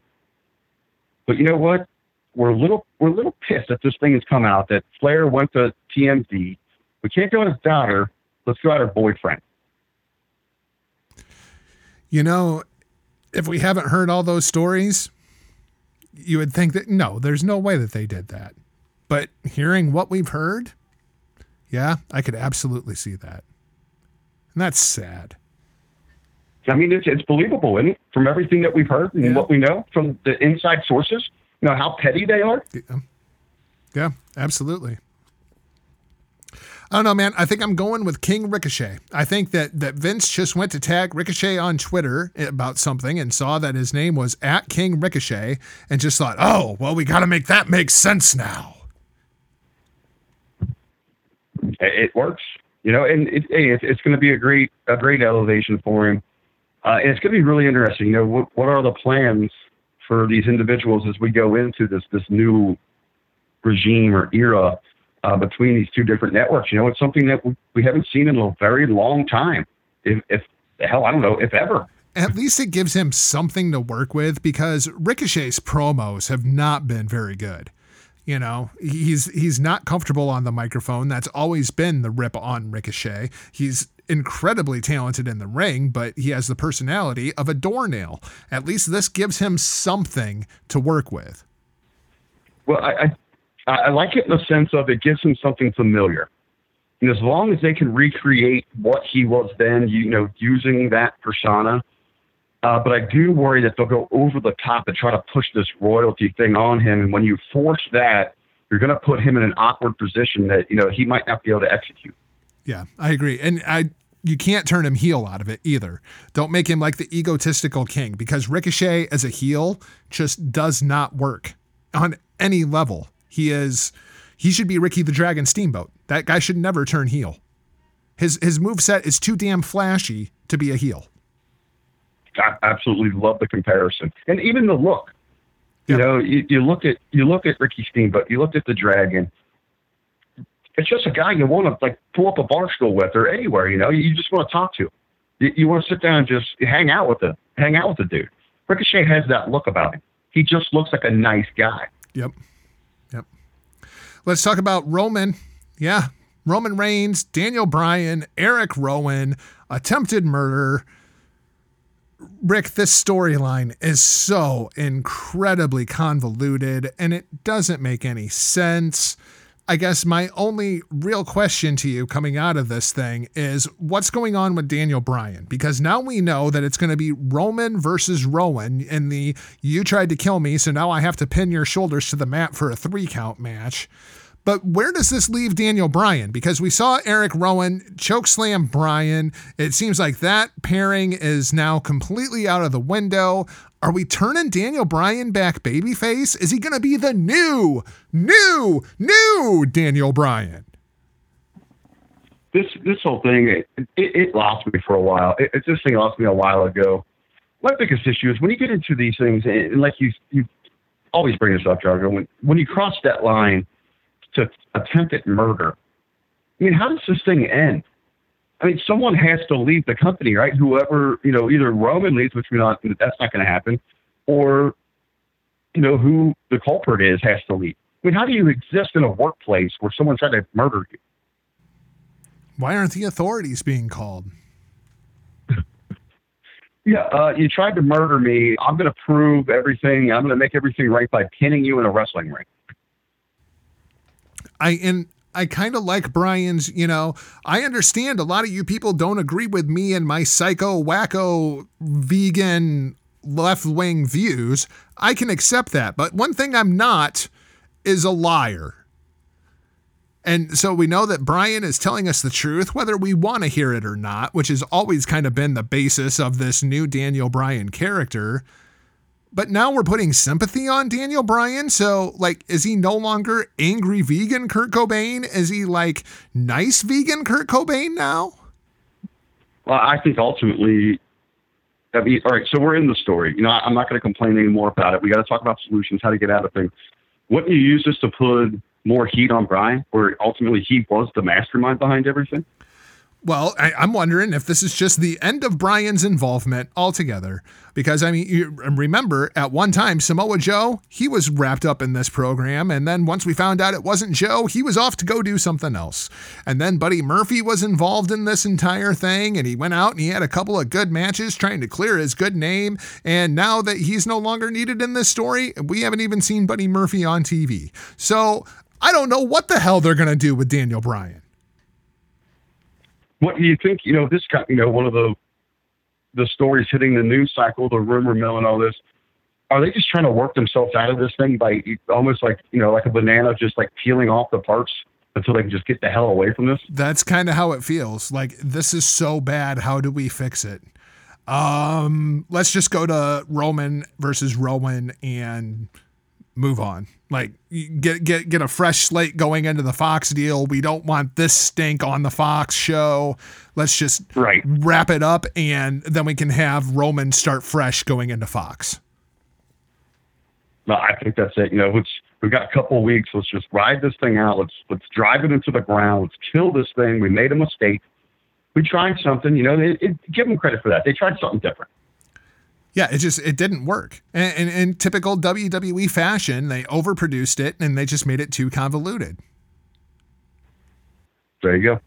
But you know what? We're a little we're a little pissed that this thing has come out that Flair went to TMZ. We can't go at his daughter. Let's go at her boyfriend. You know, if we haven't heard all those stories, you would think that no, there's no way that they did that. But hearing what we've heard, yeah, I could absolutely see that. And that's sad. I mean, it's it's believable, isn't it? From everything that we've heard and Yeah. what we know from the inside sources, you know how petty they are. Yeah. Yeah, absolutely. I don't know, man. I think I'm going with King Ricochet. I think that that Vince just went to tag Ricochet on Twitter about something and saw that his name was at King Ricochet and just thought, oh, well, we got to make that make sense now. It, it works, you know, and it, hey, it's, it's going to be a great a great elevation for him, uh, and it's going to be really interesting. You know, what what are the plans for these individuals as we go into this this new regime or era uh, between these two different networks? You know, it's something that we, we haven't seen in a very long time. If, if hell, I don't know, if ever. At least it gives him something to work with because Ricochet's promos have not been very good. You know, he's he's not comfortable on the microphone. That's always been the rip on Ricochet. He's incredibly talented in the ring, but he has the personality of a doornail. At least this gives him something to work with. Well, I, I I like it in the sense of it gives him something familiar. And as long as they can recreate what he was then, you know, using that persona, Uh, but I do worry that they'll go over the top and try to push this royalty thing on him. And when you force that, you're going to put him in an awkward position that you know he might not be able to execute. Yeah, I agree. And I you can't turn him heel out of it either. Don't make him like the egotistical king because Ricochet as a heel just does not work on any level. He is he should be Ricky the Dragon Steamboat. That guy should never turn heel. His his move set is too damn flashy to be a heel. I absolutely love the comparison, and even the look. You Yep. know, you, you look at you look at Ricky Steamboat, you look at the Dragon. It's just a guy you want to like pull up a bar stool with or anywhere. You know, you just want to talk to. You, you want to sit down and just hang out with the hang out with the dude. Ricochet has that look about him. He just looks like a nice guy. Yep. Let's talk about Roman. Yeah. Roman Reigns, Daniel Bryan, Eric Rowan, attempted murder. Rick, this storyline is so incredibly convoluted and it doesn't make any sense. I guess my only real question to you coming out of this thing is what's going on with Daniel Bryan? Because now we know that it's going to be Roman versus Rowan in the you tried to kill me, so now I have to pin your shoulders to the mat for a three count match. But where does this leave Daniel Bryan? Because we saw Eric Rowan chokeslam Bryan. It seems like that pairing is now completely out of the window. Are we turning Daniel Bryan back babyface? Is he going to be the new, new, new Daniel Bryan? this this whole thing it, it, it lost me for a while. It, it, this thing lost me a while ago. My biggest issue is when you get into these things, and, like you you always bring this up, Jargo. When when you cross that line attempted murder, I mean, how does this thing end? I mean, someone has to leave the company, right? Whoever you know, either Roman leaves, which we're not that's not going to happen, or you know who the culprit is has to leave. I mean, how do you exist in a workplace where someone tried to murder you? Why aren't the authorities being called? *laughs* Yeah, uh, you tried to murder me. I'm going to prove everything. I'm going to make everything right by pinning you in a wrestling ring. I and I kind of like Bryan's, you know, I understand a lot of you people don't agree with me and my psycho wacko vegan left wing views. I can accept that. But one thing I'm not is a liar. And so we know that Brian is telling us the truth, whether we want to hear it or not, which has always kind of been the basis of this new Daniel Bryan character. But now we're putting sympathy on Daniel Bryan. So, like, is he no longer angry vegan Kurt Cobain? Is he like nice vegan Kurt Cobain now? Well, I think ultimately, I mean, all right, so we're in the story. You know, I'm not going to complain anymore about it. We got to talk about solutions, how to get out of things. Wouldn't you use this to put more heat on Bryan, where ultimately he was the mastermind behind everything? Well, I, I'm wondering if this is just the end of Bryan's involvement altogether. Because, I mean, you um, remember at one time, Samoa Joe, he was wrapped up in this program. And then once we found out it wasn't Joe, he was off to go do something else. And then Buddy Murphy was involved in this entire thing. And he went out and he had a couple of good matches trying to clear his good name. And now that he's no longer needed in this story, we haven't even seen Buddy Murphy on TV. So I don't know what the hell they're going to do with Daniel Bryan. What do you think? You know, this kind, you know, one of the the stories hitting the news cycle, the rumor mill, and all this. Are they just trying to work themselves out of this thing by almost like you know, like a banana, just like peeling off the parts until they can just get the hell away from this? That's kind of how it feels. Like this is so bad. How do we fix it? Um, let's just go to Roman versus Rowan and move on. Like get get get a fresh slate going into the Fox deal. We don't want this stink on the Fox show. Let's just Right. wrap it up and then we can have Roman start fresh going into Fox. No, I think that's it. You know, let's we've got a couple of weeks. Let's just ride this thing out. Let's let's drive it into the ground. Let's kill this thing. We made a mistake. We tried something. You know, it, it, give them credit for that. They tried something different. Yeah, it just it didn't work. And, and in typical WWE fashion, they overproduced it and they just made it too convoluted. There you go.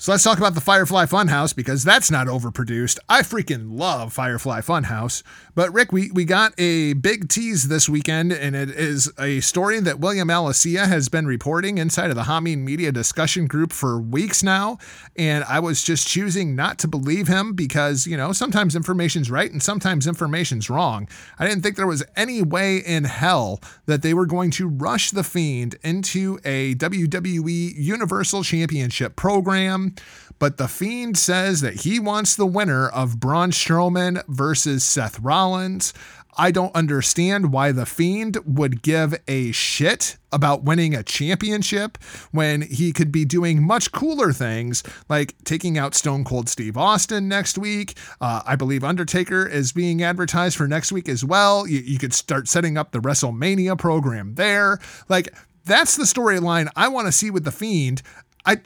So let's talk about the Firefly Funhouse because that's not overproduced. I freaking love Firefly Funhouse. But Rick, we, we got a big tease this weekend, and it is a story that William Alessia has been reporting inside of the Hameen Media discussion group for weeks now. And I was just choosing not to believe him because, you know, sometimes information's right and sometimes information's wrong. I didn't think there was any way in hell that they were going to rush The Fiend into a WWE Universal Championship program but The Fiend says that he wants the winner of Braun Strowman versus Seth Rollins. I don't understand why The Fiend would give a shit about winning a championship when he could be doing much cooler things like taking out Stone Cold Steve Austin next week. Uh, I believe Undertaker is being advertised for next week as well. You, you could start setting up the WrestleMania program there. Like, that's the storyline I want to see with The Fiend. I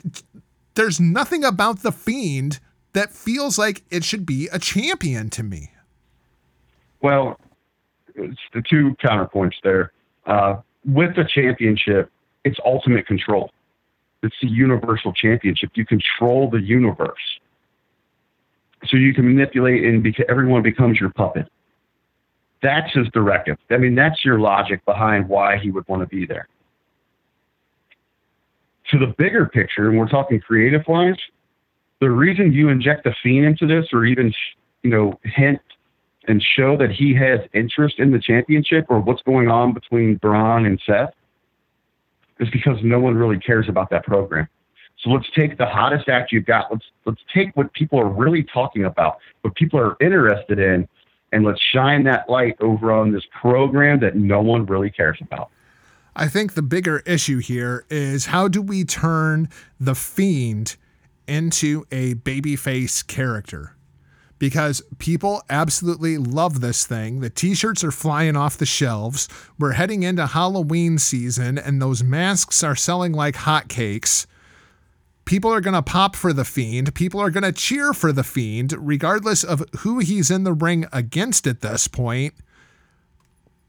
there's nothing about the Fiend that feels like it should be a champion to me. Well, it's the two counterpoints there. Uh, with the championship, it's ultimate control. It's the universal championship. You control the universe. So you can manipulate and beca- everyone becomes your puppet. That's his directive. I mean, that's your logic behind why he would want to be there to the bigger picture, and we're talking creative wise, the reason you inject the fiend into this, or even you know hint and show that he has interest in the championship or what's going on between Braun and Seth, is because no one really cares about that program. So let's take the hottest act you've got. Let's let's take what people are really talking about, what people are interested in, and let's shine that light over on this program that no one really cares about. I think the bigger issue here is how do we turn the fiend into a babyface character? Because people absolutely love this thing. The t shirts are flying off the shelves. We're heading into Halloween season, and those masks are selling like hotcakes. People are going to pop for the Fiend. People are going to cheer for the Fiend, regardless of who he's in the ring against at this point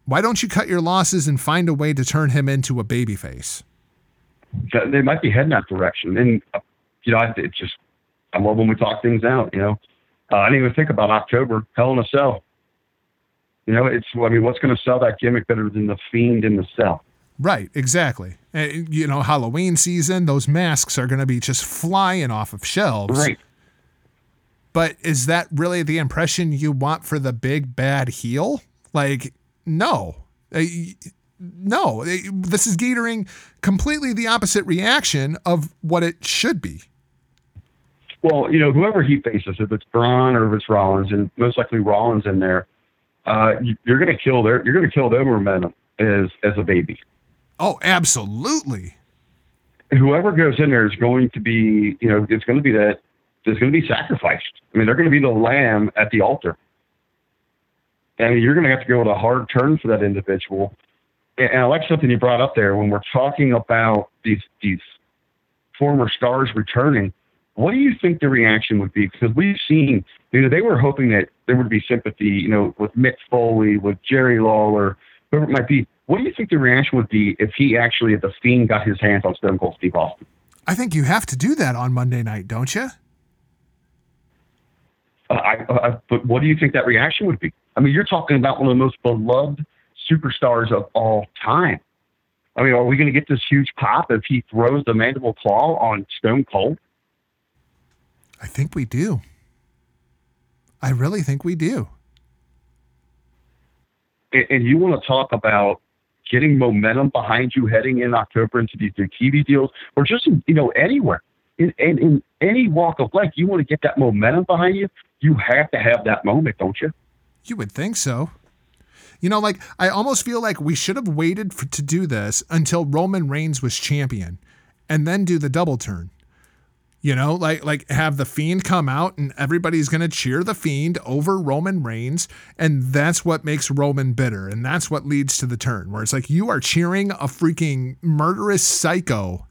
why don't you cut your losses and find a way to turn him into a babyface? They might be heading that direction, and uh, you know, it's just I love when we talk things out. You know, uh, I didn't even think about October Hell in a Cell. You know, it's I mean, what's going to sell that gimmick better than the Fiend in the cell? Right, exactly. Uh, you know, Halloween season, those masks are going to be just flying off of shelves. Right. But is that really the impression you want for the big bad heel? Like, no. Uh, no, uh, this is catering completely the opposite reaction of what it should be. Well, you know, whoever he faces, if it's Braun or if it's Rollins, and most likely Rollins in there, uh, you're going to kill their, you're going to kill their momentum as as a baby. Oh, absolutely. Whoever goes in there is going to be, you know, it's going to be that there's going to be sacrificed. I mean, they're going to be the lamb at the altar and you're going to have to go with a hard turn for that individual. And I like something you brought up there when we're talking about these these former stars returning. What do you think the reaction would be? Because we've seen, you know, they were hoping that there would be sympathy, you know, with Mick Foley, with Jerry Lawler, whoever it might be. What do you think the reaction would be if he actually, if the Fiend, got his hands on Stone Cold Steve Austin? I think you have to do that on Monday night, don't you? Uh, I, uh, but what do you think that reaction would be? I mean, you're talking about one of the most beloved superstars of all time. I mean, are we going to get this huge pop if he throws the mandible claw on Stone Cold? I think we do. I really think we do. And, and you want to talk about getting momentum behind you heading in October into these new TV deals, or just you know anywhere in, in in any walk of life, you want to get that momentum behind you. You have to have that moment, don't you? You would think so. You know, like I almost feel like we should have waited for, to do this until Roman Reigns was champion, and then do the double turn. You know, like like have the Fiend come out and everybody's gonna cheer the Fiend over Roman Reigns, and that's what makes Roman bitter, and that's what leads to the turn where it's like you are cheering a freaking murderous psycho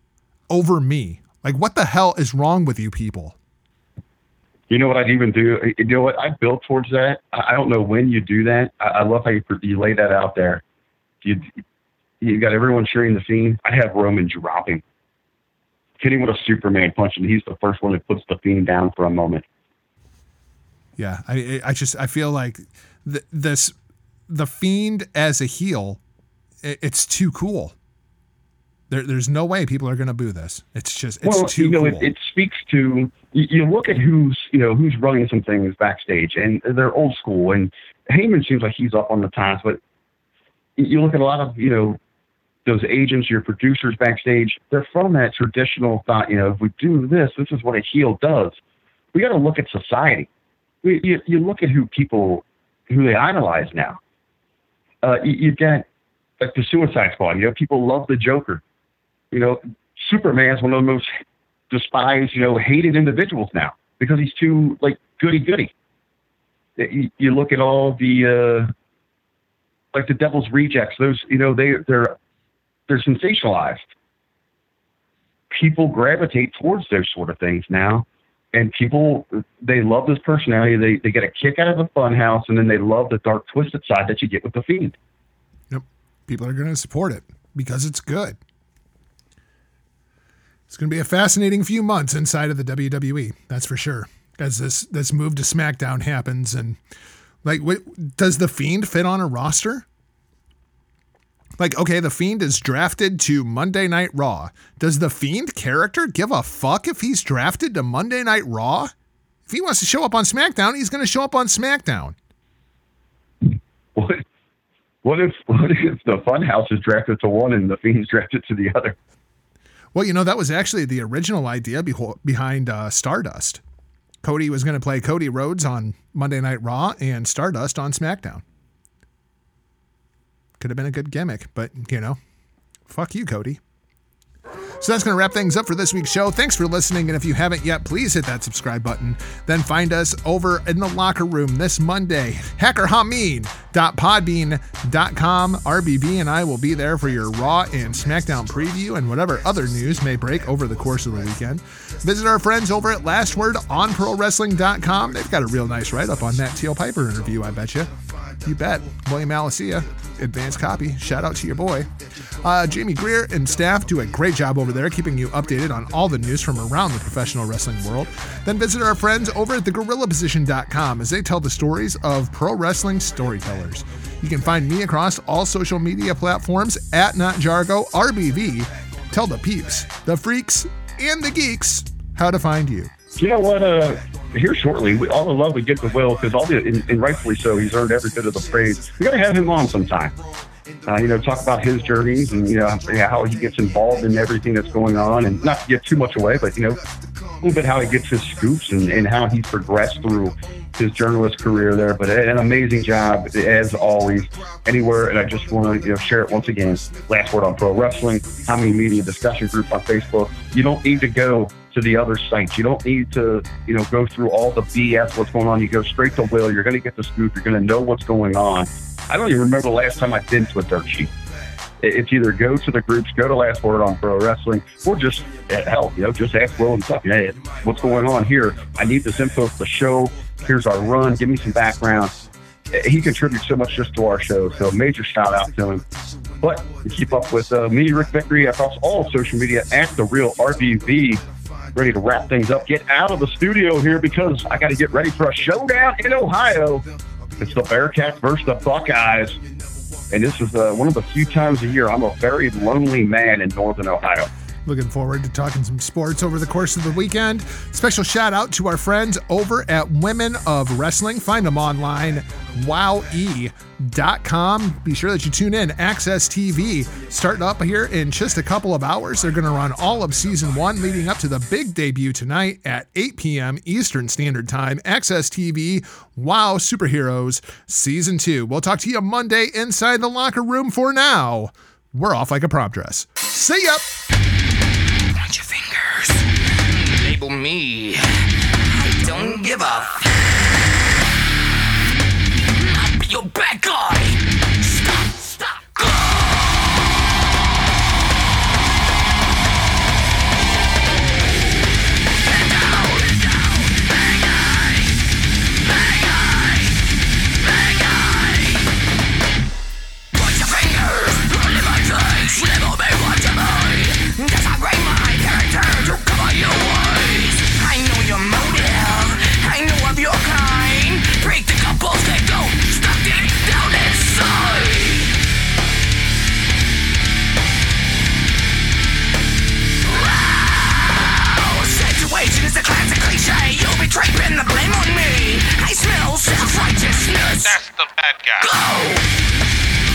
over me. Like, what the hell is wrong with you people? You know what I'd even do? You know what? I built towards that. I don't know when you do that. I love how you, you lay that out there. You you got everyone cheering the Fiend. I have Roman dropping. hitting with a Superman punch, and he's the first one that puts the Fiend down for a moment. Yeah, I I just I feel like th- this the fiend as a heel, it's too cool. There, there's no way people are going to boo this. It's just it's well, too you know, cool. it, it speaks to you, look at who's you know who's running some things backstage, and they're old school. And Heyman seems like he's up on the times, but you look at a lot of you know those agents, your producers backstage. They're from that traditional thought. You know, if we do this, this is what a heel does. We got to look at society. We, you, you look at who people who they idolize now. Uh, you, you got like the Suicide Squad. You know, people love the Joker you know, Superman's one of the most despised, you know, hated individuals now because he's too like goody goody. You, you look at all the uh, like the Devil's Rejects; those, you know, they they're they're sensationalized. People gravitate towards those sort of things now, and people they love this personality. They they get a kick out of the funhouse, and then they love the dark, twisted side that you get with the Fiend. Yep. People are going to support it because it's good. It's going to be a fascinating few months inside of the WWE. That's for sure. As this this move to SmackDown happens, and like, what, does the Fiend fit on a roster? Like, okay, the Fiend is drafted to Monday Night Raw. Does the Fiend character give a fuck if he's drafted to Monday Night Raw? If he wants to show up on SmackDown, he's going to show up on SmackDown. What what if *laughs* what if the Funhouse is drafted to one and the Fiend's drafted to the other? Well, you know, that was actually the original idea beho- behind uh, Stardust. Cody was going to play Cody Rhodes on Monday Night Raw and Stardust on SmackDown. Could have been a good gimmick, but, you know, fuck you, Cody. So that's going to wrap things up for this week's show. Thanks for listening. And if you haven't yet, please hit that subscribe button. Then find us over in the locker room this Monday. HackerHameen.podbean.com. RBB and I will be there for your Raw and SmackDown preview and whatever other news may break over the course of the weekend. Visit our friends over at LastWordOnProWrestling.com. They've got a real nice write up on that Teal Piper interview, I bet you. You bet. William Alicia, advanced copy. Shout out to your boy. Uh, Jamie Greer and staff do a great job over there, keeping you updated on all the news from around the professional wrestling world. Then visit our friends over at thegorillaposition.com as they tell the stories of pro wrestling storytellers. You can find me across all social media platforms at NotJargo RBV. Tell the peeps, the freaks, and the geeks how to find you. You know what? Uh, here shortly, we, all the love we get to Will because all the and, and rightfully so, he's earned every bit of the praise. We got to have him on sometime. Uh, you know, talk about his journeys and you know how he gets involved in everything that's going on, and not to give too much away, but you know, a little bit how he gets his scoops and, and how he's progressed through his journalist career there. But an amazing job as always, anywhere. And I just want to you know share it once again. Last word on pro wrestling. Hameen media discussion group on Facebook? You don't need to go to the other sites. You don't need to, you know, go through all the BS what's going on. You go straight to Will. You're going to get the scoop. You're going to know what's going on. I don't even remember the last time I've been to a dirt sheet. It's either go to the groups, go to Last Word on Pro Wrestling, or just eh, hell, you know, just ask Will and himself. Hey, what's going on here? I need this info for the show. Here's our run. Give me some background. Eh, He contributes so much just to our show, so major shout out to him. But keep up with uh, me, Rick Vickery, across all social media at the real RBV ready to wrap things up. Get out of the studio here because I got to get ready for a showdown in Ohio. It's the Bearcats versus the Buckeyes. And this is uh, one of the few times a year I'm a very lonely man in Northern Ohio. Looking forward to talking some sports over the course of the weekend. Special shout out to our friends over at Women of Wrestling. Find them online, wowe.com. Be sure that you tune in. AXS TV starting up here in just a couple of hours. They're going to run all of season one leading up to the big debut tonight at 8 p.m. Eastern Standard Time. AXS TV, Wow Superheroes season two. We'll talk to you Monday inside the locker room. For now, we're off like a prom dress. See ya. Point your fingers. Label me. I don't give a. f- I'll be your bad the bad guy.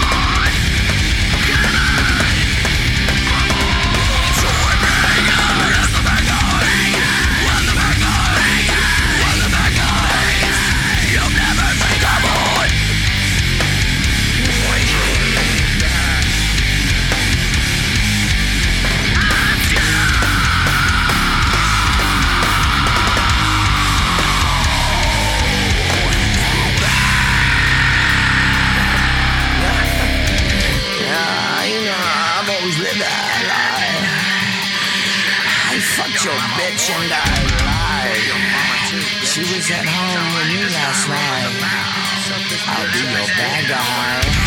at home with you last night. I'll be your bad guy.